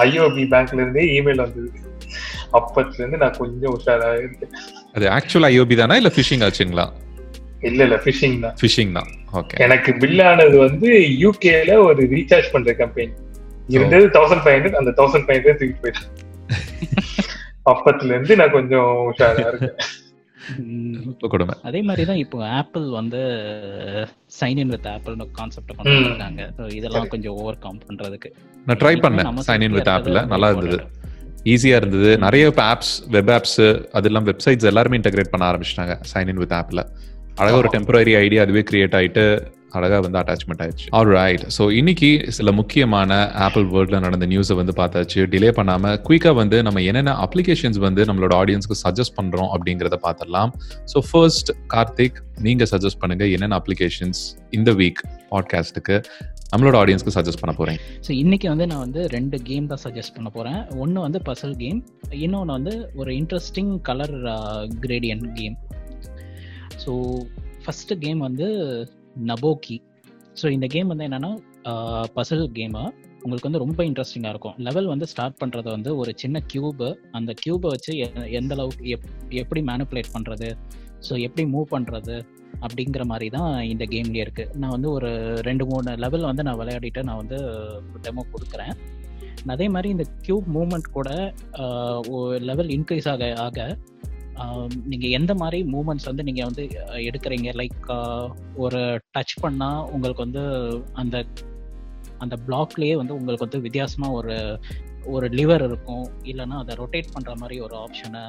ஐஓபி பேங்க்ல இருந்தே இமெயில் வந்தது. அப்பத்துல இருந்து நான் கொஞ்சம் உஷாரா இருக்கேன். அது ஆக்சுவல் ஐஓபி தானா இல்ல ஃபிஷிங் ஆச்சுங்களா? இல்ல இல்ல ஃபிஷிங் தான். ஃபிஷிங் தான். ஓகே எனக்கு பில் ஆனது வந்து யூகேல ஒரு ரீசார்ஜ் பண்ற கம்பெனி இருந்தது தௌசண்ட் ஃபைவ் ஹண்ட்ரட் அந்த தௌசண்ட் ஃபைவ் ஹண்ட்ரட் தூக்கி போயிட்டேன். (laughs) அப்பத்துல இருந்து நான் கொஞ்சம் உஷாரா இருக்கேன். அதே மாதிரி தான் இப்போ ஆப்பிள் வந்து சைன் இன் வித் ஆப்பிள்னு கான்செப்ட் So இதெல்லாம். கொஞ்சம் ஓவர் கம் பண்றதுக்கு. நான் ட்ரை பண்ணேன் நம்ம சைன் இன் வித் இருக்கிறது நல்லா இருந்தது. important. ஈஸியா இருந்தது. நிறைய இப்போ ஆப்ஸ் வெப் ஆப்ஸ் அது இல்லாம வெப்சைட்ஸ் எல்லாருமே இன்டகிரேட் பண்ண ஆரம்பிச்சிட்டாங்க சைன் இன் வித் ஆப்ல அழகா ஒரு. டெம்பரரி ஐடி அதுவே கிரியேட் ஆயிட்டு அழகா வந்து அட்டாச்மெண்ட் ஆயிடுச்சு. ஆல் ரைட் ஸோ இன்னைக்கு சில முக்கியமான ஆப்பிள் வேர்ல்ட்ல நடந்த நியூஸை வந்து பார்த்தாச்சு. டிலே பண்ணாம குயிக்கா வந்து நம்ம என்னென்ன அப்ளிகேஷன்ஸ் வந்து நம்மளோட ஆடியன்ஸ்க்கு சஜஸ்ட் பண்றோம் அப்படிங்கிறத பார்த்துடலாம். ஸோ ஃபர்ஸ்ட் கார்த்திக் நீங்க சஜஸ்ட் பண்ணுங்க என்னென்ன அப்ளிகேஷன்ஸ் இந்த வீக் பாட்காஸ்ட்டுக்கு நம்மளோட ஆடியன்ஸ்க்கு சஜஸ்ட் பண்ண போறேன். ஸோ இன்னைக்கு வந்து நான் வந்து ரெண்டு கேம் தான் சஜஸ்ட் பண்ண போறேன். ஒன்று வந்து பசல் கேம் இன்னொன்று வந்து ஒரு interesting colour gradient game so first game வந்து நபோக்கி ஸோ இந்த கேம் வந்து என்னென்னா பசல் கேமு உங்களுக்கு வந்து ரொம்ப இன்ட்ரெஸ்டிங்காக இருக்கும். லெவல் வந்து ஸ்டார்ட் பண்ணுறது வந்து ஒரு சின்ன கியூபு அந்த கியூபை வச்சு எந்த அளவுக்கு எப் எப்படி மேனுப்புலேட் பண்ணுறது ஸோ எப்படி மூவ் பண்ணுறது அப்படிங்கிற மாதிரி தான் இந்த கேம்லேயே இருக்குது நான் வந்து ஒரு ரெண்டு மூணு லெவல் வந்து நான் விளையாடிட்டு நான் வந்து டெமோ கொடுக்குறேன். அதே மாதிரி இந்த கியூப் மூமெண்ட் கூட லெவல் இன்க்ரீஸ் ஆக ஆக நீங்கள் எந்த மாதிரி மூமெண்ட்ஸ் வந்து நீங்கள் வந்து எடுக்கிறீங்க? லைக் ஒரு டச் பண்ணால் உங்களுக்கு வந்து அந்த அந்த பிளாக்லேயே வந்து உங்களுக்கு வந்து வித்தியாசமாக ஒரு ஒரு லிவர் இருக்கும். இல்லைன்னா அதை ரொட்டேட் பண்ணுற மாதிரி ஒரு ஆப்ஷனு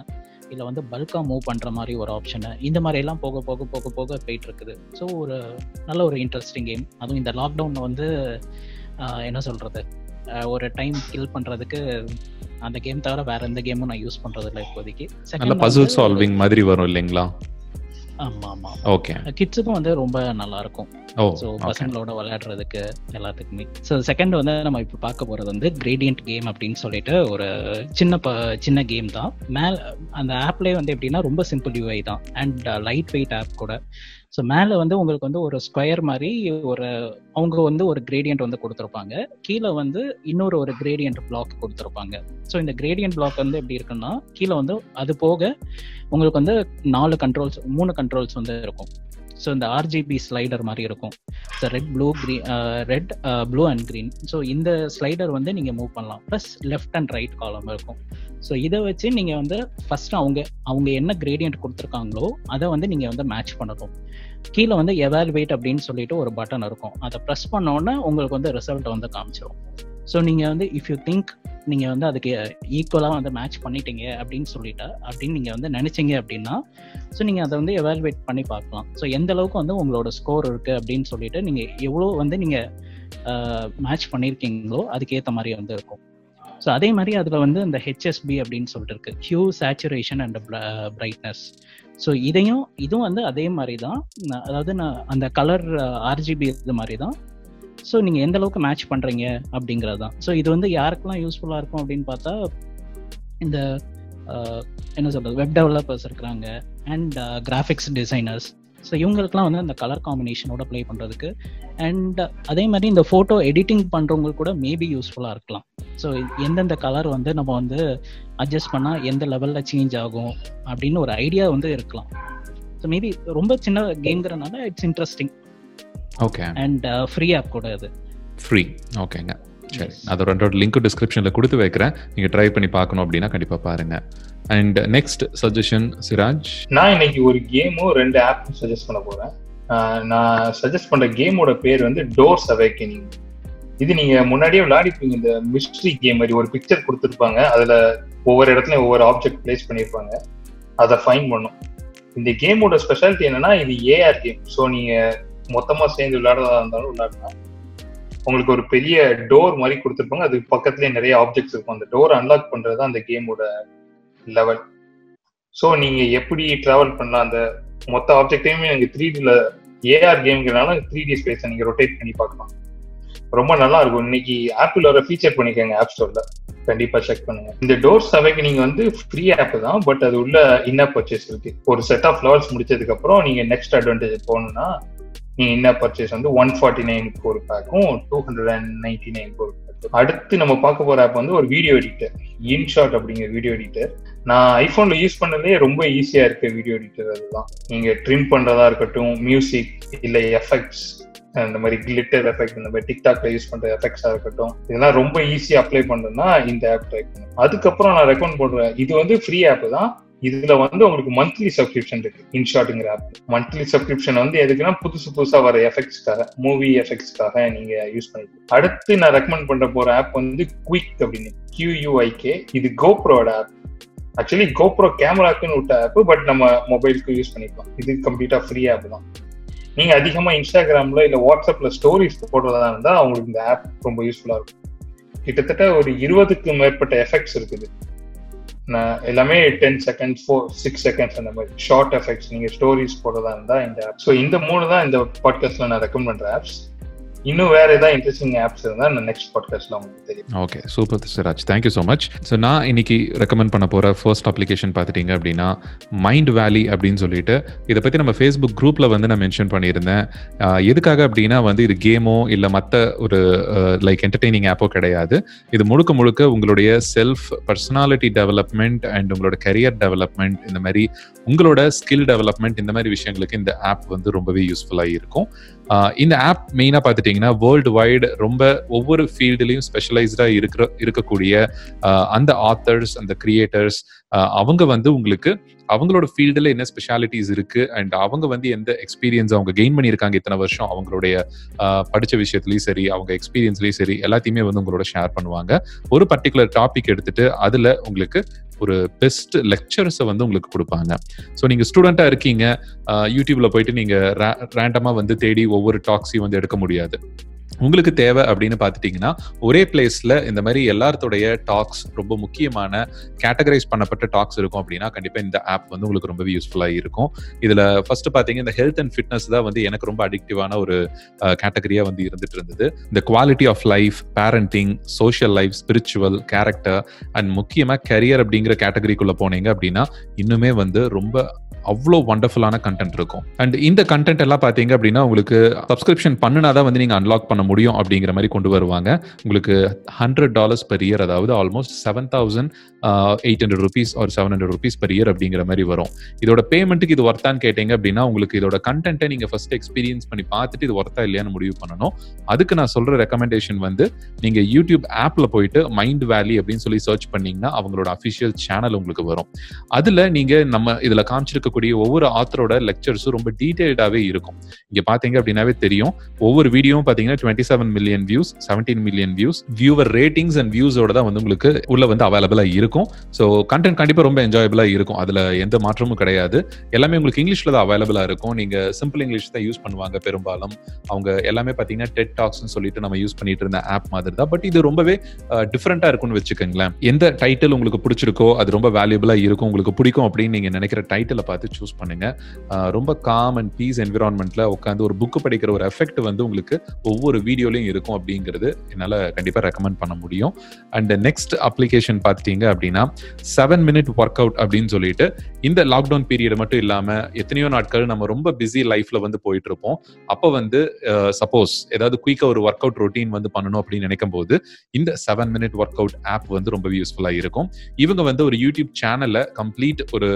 இல்லை வந்து பல்காக மூவ் பண்ணுற மாதிரி ஒரு ஆப்ஷனு இந்த மாதிரி எல்லாம் போக போக போக போக போயிட்டு இருக்குது. ஸோ ஒரு நல்ல ஒரு இன்ட்ரெஸ்டிங் கேம் அதுவும் இந்த லாக்டவுன் வந்து என்ன சொல்கிறது ஒரு டைம் கில் பண்ணுறதுக்கு அந்த கேம் தவிர வேற எந்த கேமும் நான் யூஸ் பண்றது இல்லை இப்போதைக்கு நல்ல பசில் சால்விங் மாதிரி வரும் இல்லைங்களா? ஆமா ஆமா ஓகே கிட்ஸுக்கும் வந்து ரொம்ப நல்லா இருக்கும். ஸோ பசங்களோட விளையாடுறதுக்கு எல்லாத்துக்குமே. ஸோ செகண்ட் வந்து நம்ம இப்போ பார்க்க போகிறது வந்து கிரேடியன்ட் கேம் அப்படின்னு சொல்லிட்டு ஒரு சின்ன ப சின்ன கேம் தான். மேல் அந்த ஆப்லேயே வந்து எப்படின்னா ரொம்ப சிம்பிள் யூஐ தான். அண்ட் லைட் வெயிட் ஆப் கூட. ஸோ மேலே வந்து உங்களுக்கு வந்து ஒரு ஸ்கொயர் மாதிரி ஒரு அவங்க வந்து ஒரு கிரேடியன்ட் வந்து கொடுத்துருப்பாங்க. கீழே வந்து இன்னொரு ஒரு கிரேடியன்ட் பிளாக் கொடுத்துருப்பாங்க. ஸோ இந்த கிரேடியன்ட் பிளாக் வந்து எப்படி இருக்குன்னா கீழே வந்து அது போக உங்களுக்கு வந்து நாலு கண்ட்ரோல்ஸ் மூணு கண்ட்ரோல்ஸ் வந்து இருக்கும். ஸோ இந்த ஆர்ஜிபி ஸ்லைடர் மாதிரி இருக்கும். So red blue green red blue and green so இந்த ஸ்லைடர் வந்து நீங்கள் மூவ் பண்ணலாம். ப்ளஸ் லெஃப்ட் அண்ட் ரைட் காலம் இருக்கும். ஸோ இதை வச்சு நீங்கள் வந்து ஃபர்ஸ்ட் அவங்க அவங்க என்ன கிரேடியன்ட் கொடுத்துருக்காங்களோ அதை வந்து நீங்கள் வந்து மேட்ச் பண்ணணும். கீழே வந்து எவால்வேட் அப்படின்னு சொல்லிட்டு ஒரு பட்டன் இருக்கும். அதை ப்ரெஸ் பண்ணோன்னே உங்களுக்கு வந்து ரிசல்ட் வந்து காமிச்சிடும் ஸோ நீங்கள் வந்து இஃப் யூ திங்க் நீங்கள் வந்து அதுக்கு uh, ஈக்குவலாக வந்து மேட்ச் பண்ணிட்டீங்க அப்படின்னு சொல்லிட்டு அப்படின்னு நீங்கள் வந்து நினச்சிங்க அப்படின்னா ஸோ நீங்கள் அதை வந்து எவால்வேட் பண்ணி பார்க்கலாம். ஸோ எந்த அளவுக்கு வந்து உங்களோட ஸ்கோர் இருக்குது அப்படின்னு சொல்லிட்டு நீங்கள் எவ்வளோ வந்து நீங்கள் மேட்ச் uh, பண்ணியிருக்கீங்களோ அதுக்கேற்ற மாதிரி வந்து இருக்கும். ஸோ அதே மாதிரி அதில் வந்து அந்த ஹெச்எஸ்பி அப்படின்னு சொல்லிட்டு இருக்கு. Hue saturation and brightness so இதையும் இதுவும் வந்து அதே மாதிரி தான். நான் அதாவது நான் அந்த கலர் ஆர்ஜிபி uh, இது மாதிரி தான். ஸோ நீங்கள் எந்த அளவுக்கு மேட்ச் பண்ணுறீங்க அப்படிங்கிறது தான் ஸோ இது வந்து யாருக்கெல்லாம் யூஸ்ஃபுல்லாக இருக்கும் அப்படின்னு பார்த்தா இந்த என்ன சொல்கிறது வெப் டெவலப்பர்ஸ் இருக்கிறாங்க அண்ட் கிராஃபிக்ஸ் டிசைனர்ஸ் ஸோ இவங்களுக்குலாம் வந்து அந்த கலர் காம்பினேஷனோட ப்ளே பண்ணுறதுக்கு அண்ட் அதே மாதிரி இந்த ஃபோட்டோ எடிட்டிங் பண்ணுறவங்களுக்கு கூட மேபி யூஸ்ஃபுல்லாக இருக்கலாம். ஸோ எந்தெந்த கலர் வந்து நம்ம வந்து அட்ஜஸ்ட் பண்ணால் எந்த லெவலில் சேஞ்ச் ஆகும் அப்படின்னு ஒரு ஐடியா வந்து இருக்கலாம். ஸோ மேபி ரொம்ப சின்ன கேம்ங்கிறனால it's interesting okay and free app கூட இது ஃப்ரீ ஓகேங்க சரி அதோட ரெண்டோட லிங்க் டிஸ்கிரிப்ஷன்ல கொடுத்து வைக்கிறேன். நீங்க ட்ரை பண்ணி பார்க்கணும் அப்படின்னா கண்டிப்பா பாருங்க. அண்ட் நெக்ஸ்ட் சஜஷன் சிராஜ் நான் இன்னைக்கு ஒரு கேமும் ரெண்டு ஆப்பும் சஜஸ்ட் பண்ண போறேன். ஆஹ் நான் சஜஸ்ட் பண்ற கேமோட பேர் வந்து டோர்ஸ் அவேக்கனிங் இது நீங்க முன்னாடியே விளையாடிப்பீங்க இந்த மிஸ்ட்ரி கேம் மாதிரி ஒரு பிக்சர் கொடுத்துருப்பாங்க. அதுல ஒவ்வொரு இடத்துலயும் ஒவ்வொரு ஆப்ஜெக்ட் பிளேஸ் பண்ணியிருப்பாங்க. அதை ஃபைன் பண்ணும். இந்த கேமோட ஸ்பெஷாலிட்டி என்னன்னா இது ஏஆர் கேம் ஸோ நீங்க மொத்தமா சேர்ந்து விளையாடுறதா இருந்தாலும் விளையாடலாம். உங்களுக்கு ஒரு பெரிய டோர் மாதிரி கொடுத்துருப்பாங்க. அதுக்கு பக்கத்துலயே நிறைய ஆப்ஜெக்ட்ஸ் இருக்கும். அந்த டோர் அன்லாக் பண்றது அந்த கேமோட லெவல் ஸோ நீங்க எப்படி டிராவல் பண்ணலாம்? அந்த மொத்த ஆப்ஜெக்டையுமே எனக்கு த்ரீ டில ஏஆர் கேம்ங்கிறனால த்ரீ டி ஸ்பேஸை நீங்க ரொட்டேட் பண்ணி பார்க்கலாம். ரொம்ப நல்லா இருக்கும். இன்னைக்கு ஆப்பிள் வர ஃபீச்சர் பண்ணிக்கோங்க ஆப் ஸ்டோர்ல கண்டிப்பா செக் பண்ணுங்க. இந்த டோர் சபைக்கு நீங்க வந்து ஃப்ரீ ஆப் தான் பட் அது உள்ள இன்ன பர்ச்சேஸ் இருக்கு. ஒரு செட் ஆஃப் லெவல்ஸ் முடிச்சதுக்கு அப்புறம் நீங்க நெக்ஸ்ட் அட்வான்டேஜ் போகணும்னா என்ன பர்ச்சேஸ் வந்து ஒன் ஃபார்ட்டி நைனுக்கு ஒரு பேக்கும் டூ ஹண்ட்ரட் அண்ட் நைன்டி நைனுக்கு ஒரு பேக்கும் அடுத்து நம்ம பார்க்க போற ஆப் வந்து ஒரு வீடியோ எடிட்டர் இன்ஷாட் அப்படிங்கிற வீடியோ எடிட்டர் நான் ஐபோன்ல யூஸ் பண்ணதே ரொம்ப ஈஸியா இருக்க வீடியோ எடிட்டர் அதுதான். நீங்க ட்ரிம் பண்றதா இருக்கட்டும் மியூசிக் இல்ல எஃபெக்ட்ஸ் இந்த மாதிரி கிளிட்டர் எஃபெக்ட் இந்த மாதிரி டிக்டாக்ல யூஸ் பண்ற எஃபெக்ட்ஸா இருக்கட்டும் இதெல்லாம் ரொம்ப ஈஸியா அப்ளை பண்றதுன்னா இந்த ஆப் ட்ரை பண்ணும் அதுக்கப்புறம் நான் ரெக்கமெண்ட் பண்றேன். இது வந்து ஃப்ரீ ஆப் தான். இதுல வந்து உங்களுக்கு மந்த்லி சப்ஸ்கிரிப்ஷன் இருக்கு இன்ஷாட்டுங்கிற ஆப் மந்த்லி சப்ஸ்கிரிப்ஷன் வந்து எதுக்குன்னா புதுசு புதுசா வர எஃபெக்ட்ஸ்க்காக மூவி எஃபெக்ட்ஸ்க்காக நீங்க யூஸ் பண்ணிக்கலாம். அடுத்து நான் ரெக்கமெண்ட் பண்ற போற ஆப் வந்து குவிக் அப்படின்னு கியூயூஐகே இது கோப்ரோட ஆப் ஆக்சுவலி கோப்ரோ கேமராக்குன்னு விட்ட ஆப் பட் நம்ம மொபைலுக்கு யூஸ் பண்ணிக்கலாம். இது கம்ப்ளீட்டா ஃப்ரீ ஆப் தான். நீங்க அதிகமா இன்ஸ்டாகிராம்ல இல்ல வாட்ஸ்அப்ல ஸ்டோரிஸ் போடுறதா இருந்தா அவங்களுக்கு இந்த ஆப் ரொம்ப யூஸ்ஃபுல்லா இருக்கும். கிட்டத்தட்ட ஒரு இருபதுக்கு மேற்பட்ட எஃபெக்ட்ஸ் இருக்குது. எல்லாமே ten seconds four six seconds அந்த மாதிரி ஷார்ட் எஃபெக்ட்ஸ் நீங்க ஸ்டோரிஸ் போடுறதா இருந்தா இந்த ஆப் ஸோ இந்த மூணு தான் இந்த பாட்காஸ்ட்டில் நான் ரெக்கமெண்ட் பண்ணுற ஆப்ஸ் இன்னும் வேற ஏதாவது இன்ட்ரெஸ்டிங் ஆப்ஸ் இருந்தா நான் நெக்ஸ்ட் பாட்காஸ்ட்ல உங்களுக்கு தெரியும் okay super Siraj thank you so much so நான் இன்னைக்கு ரெக்கமெண்ட் பண்ண போற ஃபர்ஸ்ட் அப்ளிகேஷன் பார்த்துட்டீங்க அப்படின்னா மைண்ட் வேலி அப்படின்னு சொல்லிட்டு இதை பத்தி நம்ம ஃபேஸ்புக் குரூப்ல வந்து நான் மென்ஷன் பண்ணியிருந்தேன். எதுக்காக அப்படின்னா வந்து இது கேமோ இல்லை மற்ற ஒரு லைக் என்டர்டெய்னிங் ஆப்போ கிடையாது. இது முழுக்க முழுக்க உங்களுடைய செல்ஃப் பர்சனாலிட்டி டெவலப்மெண்ட் அண்ட் உங்களோட கரியர் டெவலப்மெண்ட் இந்த மாதிரி உங்களோட ஸ்கில் டெவலப்மெண்ட் இந்த மாதிரி விஷயங்களுக்கு இந்த ஆப் வந்து ரொம்பவே யூஸ்ஃபுல்லாக இருக்கும். இந்த ஆப் மெயினாக பார்த்துட்டிங்கன்னா வேர்ல்டு வைடு ரொம்ப ஒவ்வொரு ஃபீல்டுலையும் ஸ்பெஷலைஸ்டாக இருக்கிற இருக்கக்கூடிய ஆஹ் அந்த ஆத்தர்ஸ் அந்த கிரியேட்டர்ஸ் அவங்க வந்து உங்களுக்கு அவங்களோட ஃபீல்டில் என்ன ஸ்பெஷாலிட்டிஸ் இருக்கு? அண்ட் அவங்க வந்து எந்த எக்ஸ்பீரியன்ஸ் அவங்க கெயின் பண்ணியிருக்காங்க இத்தனை வருஷம்? அவங்களுடைய படித்த படிச்ச விஷயத்துலையும் சரி அவங்க எக்ஸ்பீரியன்ஸ்லையும் சரி எல்லாத்தையுமே வந்து உங்களோட ஷேர் பண்ணுவாங்க. ஒரு பர்டிகுலர் டாபிக் எடுத்துட்டு அதில் உங்களுக்கு ஒரு பெஸ்ட் லெக்சர்ஸை வந்து உங்களுக்கு கொடுப்பாங்க. ஸோ நீங்கள் ஸ்டூடெண்ட்டாக இருக்கீங்க யூடியூப்ல போயிட்டு நீங்கள் ரேண்டமாக வந்து தேடி ஒவ்வொரு டாக்ஸையும் வந்து எடுக்க முடியாது. உங்களுக்கு தேவை அப்படின்னு பார்த்துட்டீங்கன்னா ஒரே பிளேஸ்ல இந்த மாதிரி எல்லாத்தோடைய டாக்ஸ் ரொம்ப முக்கியமான கேட்டகரைஸ் பண்ணப்பட்ட டாக்ஸ் இருக்கும் அப்படின்னா கண்டிப்பா இந்த ஆப் வந்து உங்களுக்கு ரொம்பவே யூஸ்ஃபுல்லா இருக்கும். இதுல ஃபர்ஸ்ட் பாத்தீங்க இந்த ஹெல்த் அண்ட் ஃபிட்னஸ் தான் வந்து எனக்கு ரொம்ப அடிக்டிவான ஒரு கேட்டகரியா வந்து இருந்துட்டு இருந்தது. இந்த quality of life parenting social life spiritual character and முக்கியமா கரியர் அப்படிங்கிற கேட்டகரிக்குள்ள போனீங்க அப்படின்னா இன்னுமே வந்து ரொம்ப அவ்வளோ வண்டர்ஃபுல்லான கண்டென்ட் இருக்கும். அண்ட் இந்த கண்டென்ட் எல்லாம் பார்த்தீங்க அப்படின்னா உங்களுக்கு சப்ஸ்கிரிப்ஷன் பண்ணினாதான் வந்து நீங்கள் அன்லாக் பண்ண முடியும் அப்படிங்கிற மாதிரி கொண்டு வருவாங்க. உங்களுக்கு ஹண்ட்ரட் டாலர்ஸ் பெர் இயர் அதாவது almost seven thousand eight hundred rupees ஒரு seven hundred rupees per year அப்படிங்கிற மாதிரி வரும். இதோட பேமெண்ட்டுக்கு இது ஒர்த்தான்னு கேட்டீங்க அப்படின்னா உங்களுக்கு இதோட கண்டென்ட்டை நீங்கள் ஃபர்ஸ்ட் எக்ஸ்பீரியன்ஸ் பண்ணி பார்த்துட்டு இது ஒர்த்தா இல்லையான்னு முடிவு பண்ணணும். அதுக்கு நான் சொல்கிற ரெக்கமெண்டேஷன் வந்து நீங்கள் யூடியூப் ஆப்பில் போயிட்டு மைண்ட் வேலி அப்படின்னு சொல்லி சர்ச் பண்ணீங்கன்னா அவங்களோட அஃபிஷியல் சேனல் உங்களுக்கு வரும். அதில் நீங்கள் நம்ம இதில் காமிச்சிருக்க இருக்கக்கூடிய ஒவ்வொரு ஆத்தரோட லெக்சர்ஸும் ரொம்ப டீடைல்டாவே இருக்கும். இங்க பாத்தீங்க அப்படின்னாவே தெரியும். ஒவ்வொரு வீடியோவும் பாத்தீங்கன்னா twenty seven million views seventeen million views viewer ratings and வியூஸோட தான் வந்து உங்களுக்கு உள்ள வந்து அவைலபிளா இருக்கும். ஸோ கண்டென்ட் கண்டிப்பா ரொம்ப என்ஜாயபிளா இருக்கும். அதுல எந்த மாற்றமும் கிடையாது. எல்லாமே உங்களுக்கு இங்கிலீஷ்ல தான் அவைலபிளா இருக்கும். நீங்க சிம்பிள் இங்கிலீஷ் தான் யூஸ் பண்ணுவாங்க பெரும்பாலும். அவங்க எல்லாமே பாத்தீங்கன்னா டெட் டாக்ஸ்னு சொல்லிட்டு நம்ம யூஸ் பண்ணிட்டு இருந்த ஆப் மாதிரி தான். பட் இது ரொம்பவே டிஃப்ரெண்டா இருக்கும்னு வச்சுக்கோங்களேன். எந்த டைட்டில் உங்களுக்கு பிடிச்சிருக்கோ அது ரொம்ப வேல்யூபிளா இருக்கும். உங்களுக்கு பிடிக்கும் அப்படின்னு நீங்க நினைக்கிற டைட்டில பார்த்து சூஸ் பண்ணுங்க. ரொம்ப காம் அண்ட் பீஸ் என்விரான்மெண்ட்ல உட்காந்து ஒரு புக் படிக்கிற ஒரு எஃபெக்ட் வந்து உங்களுக்கு ஒவ்வொரு வீடியோலையும் இருக்கும் அப்படிங்கிறது என்னால கண்டிப்பா ரெக்கமெண்ட் பண்ண முடியும். அண்ட் நெக்ஸ்ட் அப்ளிகேஷன் பார்த்துட்டீங்க அப்படின்னா செவன் மினிட் ஒர்க் அவுட் அப்படின்னு சொல்லிட்டு இந்த லாக்டவுன் பீரியட் மட்டும் இல்லாம எத்தனையோ நாட்கள் நம்ம ரொம்ப பிஸி லைஃப்ல வந்து போயிட்டு இருப்போம். அப்போ வந்து சப்போஸ் ஏதாவது குயிக்கா ஒரு ஒர்க் அவுட் ரொட்டீன் வந்து பண்ணணும் அப்படின்னு நினைக்கும் போது இந்த seven minute work out app வந்து ரொம்ப யூஸ்ஃபுல்லா இருக்கும். இவங்க வந்து ஒரு யூடியூப் சேனல்ல கம்ப்ளீட் ஒரு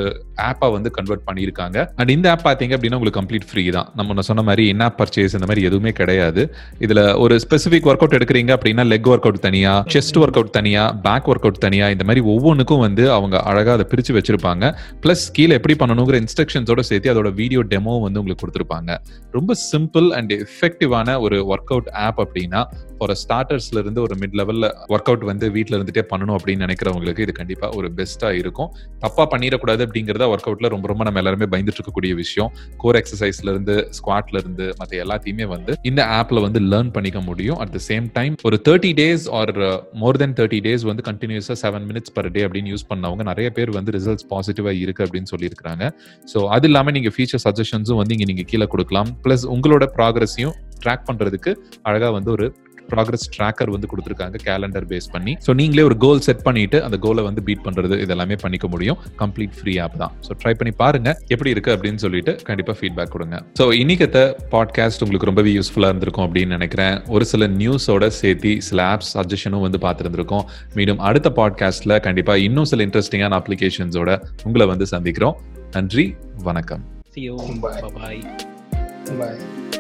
ஆப்பாக வந்து கன்வெர்ட் பண்ணியிருக்காங்க. அண்ட் இந்த ஆப் பார்த்தீங்க அப்படின்னா உங்களுக்கு கம்ப்ளீட் ஃப்ரீ தான். நம்ம சொன்ன மாதிரி இன் ஆப் பர்ச்சேஸ் இந்த மாதிரி எதுவுமே கிடையாது. இதுல ஒரு ஸ்பெசிபிக் ஒர்க் அவுட் எடுக்கிறீங்க அப்படின்னா லெக் ஒர்க் அவுட் தனியா செஸ்ட் ஒர்க் அவுட் தனியா பேக் ஒர்க் அவுட் தனியா இந்த மாதிரி ஒவ்வொன்றுக்கும் வந்து அவங்க அழகா அதை பிரிச்சு வச்சிருப்பாங்க. பிளஸ் கீழே எப்படி பண்ணணுங்கிற இன்ஸ்ட்ரக்ஷன்ஸோட சேர்த்து அதோட வீடியோ டெமோ வந்து உங்களுக்கு கொடுத்துருப்பாங்க. ரொம்ப சிம்பிள் அண்ட் எஃபெக்டிவான ஒரு ஒர்க் அவுட் ஆப் அப்படின்னா ஒரு ஸ்டார்டர்ஸ்ல இருந்து ஒரு மிட் லெவல்ல ஒர்க் அவுட் வந்து வீட்ல இருந்துட்டே பண்ணணும் அப்படின்னு நினைக்கிறவங்களுக்கு இது கண்டிப்பா ஒரு பெஸ்டா இருக்கும். தப்பா பண்ணிடக்கூடாது அப்படிங்கறத ஒர்க் அவுட்ல ரொம்ப ரொம்ப நம்ம எல்லாருமே பயந்துட்டு இருக்கக்கூடிய விஷயம். கோர் எக்ஸசைஸ்ல இருந்து ஸ்குவாட்ல இருந்து மற்ற எல்லாத்தையுமே வந்து இந்த ஆப்ல வந்து லேர்ன் பண்ணிக்க முடியும். அட் த சேம் டைம் ஒரு thirty days or more then thirty days வந்து கண்டினியூஸா செவன் மினிட்ஸ் பர் டே அப்படின்னு யூஸ் பண்ணவங்க நிறைய பேர் வந்து ரிசல்ட்ஸ் பாசிட்டிவா இருக்கு அப்படின்னு சொல்லியிருக்காங்க ஸோ அது இல்லாம நீங்க ஃபீச்சர் சஜஷன்ஸும் வந்து இங்க நீங்க கீழே கொடுக்கலாம். பிளஸ் உங்களோட ப்ராக்ரஸையும் ட்ராக் பண்றதுக்கு அழகா வந்து ஒரு ப்ராக்ரஸ் ட்ராக்கர் வந்து கொடுத்துருக்காங்க கேலண்டர் பேஸ் பண்ணி ஸோ நீங்களே ஒரு கோல் செட் பண்ணிட்டு அந்த கோலை வந்து பீட் பண்றது இதெல்லாமே பண்ணிக்க முடியும் கம்ப்ளீட் ஃப்ரீ ஆப் தான் ஸோ ட்ரை பண்ணி பாருங்க எப்படி இருக்கு அப்படின்னு சொல்லிட்டு கண்டிப்பா ஃபீட்பேக் கொடுங்க ஸோ இன்னைக்கத்த பாட்காஸ்ட் உங்களுக்கு ரொம்பவே யூஸ்ஃபுல்லா இருந்திருக்கும் அப்படின்னு நினைக்கிறேன் ஒரு சில நியூஸோட சேர்த்து சில ஆப்ஸ் சஜஷனும் வந்து பார்த்துருந்துருக்கோம் மீண்டும் அடுத்த பாட்காஸ்ட்ல கண்டிப்பா இன்னும் சில இன்ட்ரெஸ்டிங்கான அப்ளிகேஷன்ஸோட உங்களை வந்து சந்திக்கிறோம் நன்றி வணக்கம் See you. Bye. Bye bye. Bye.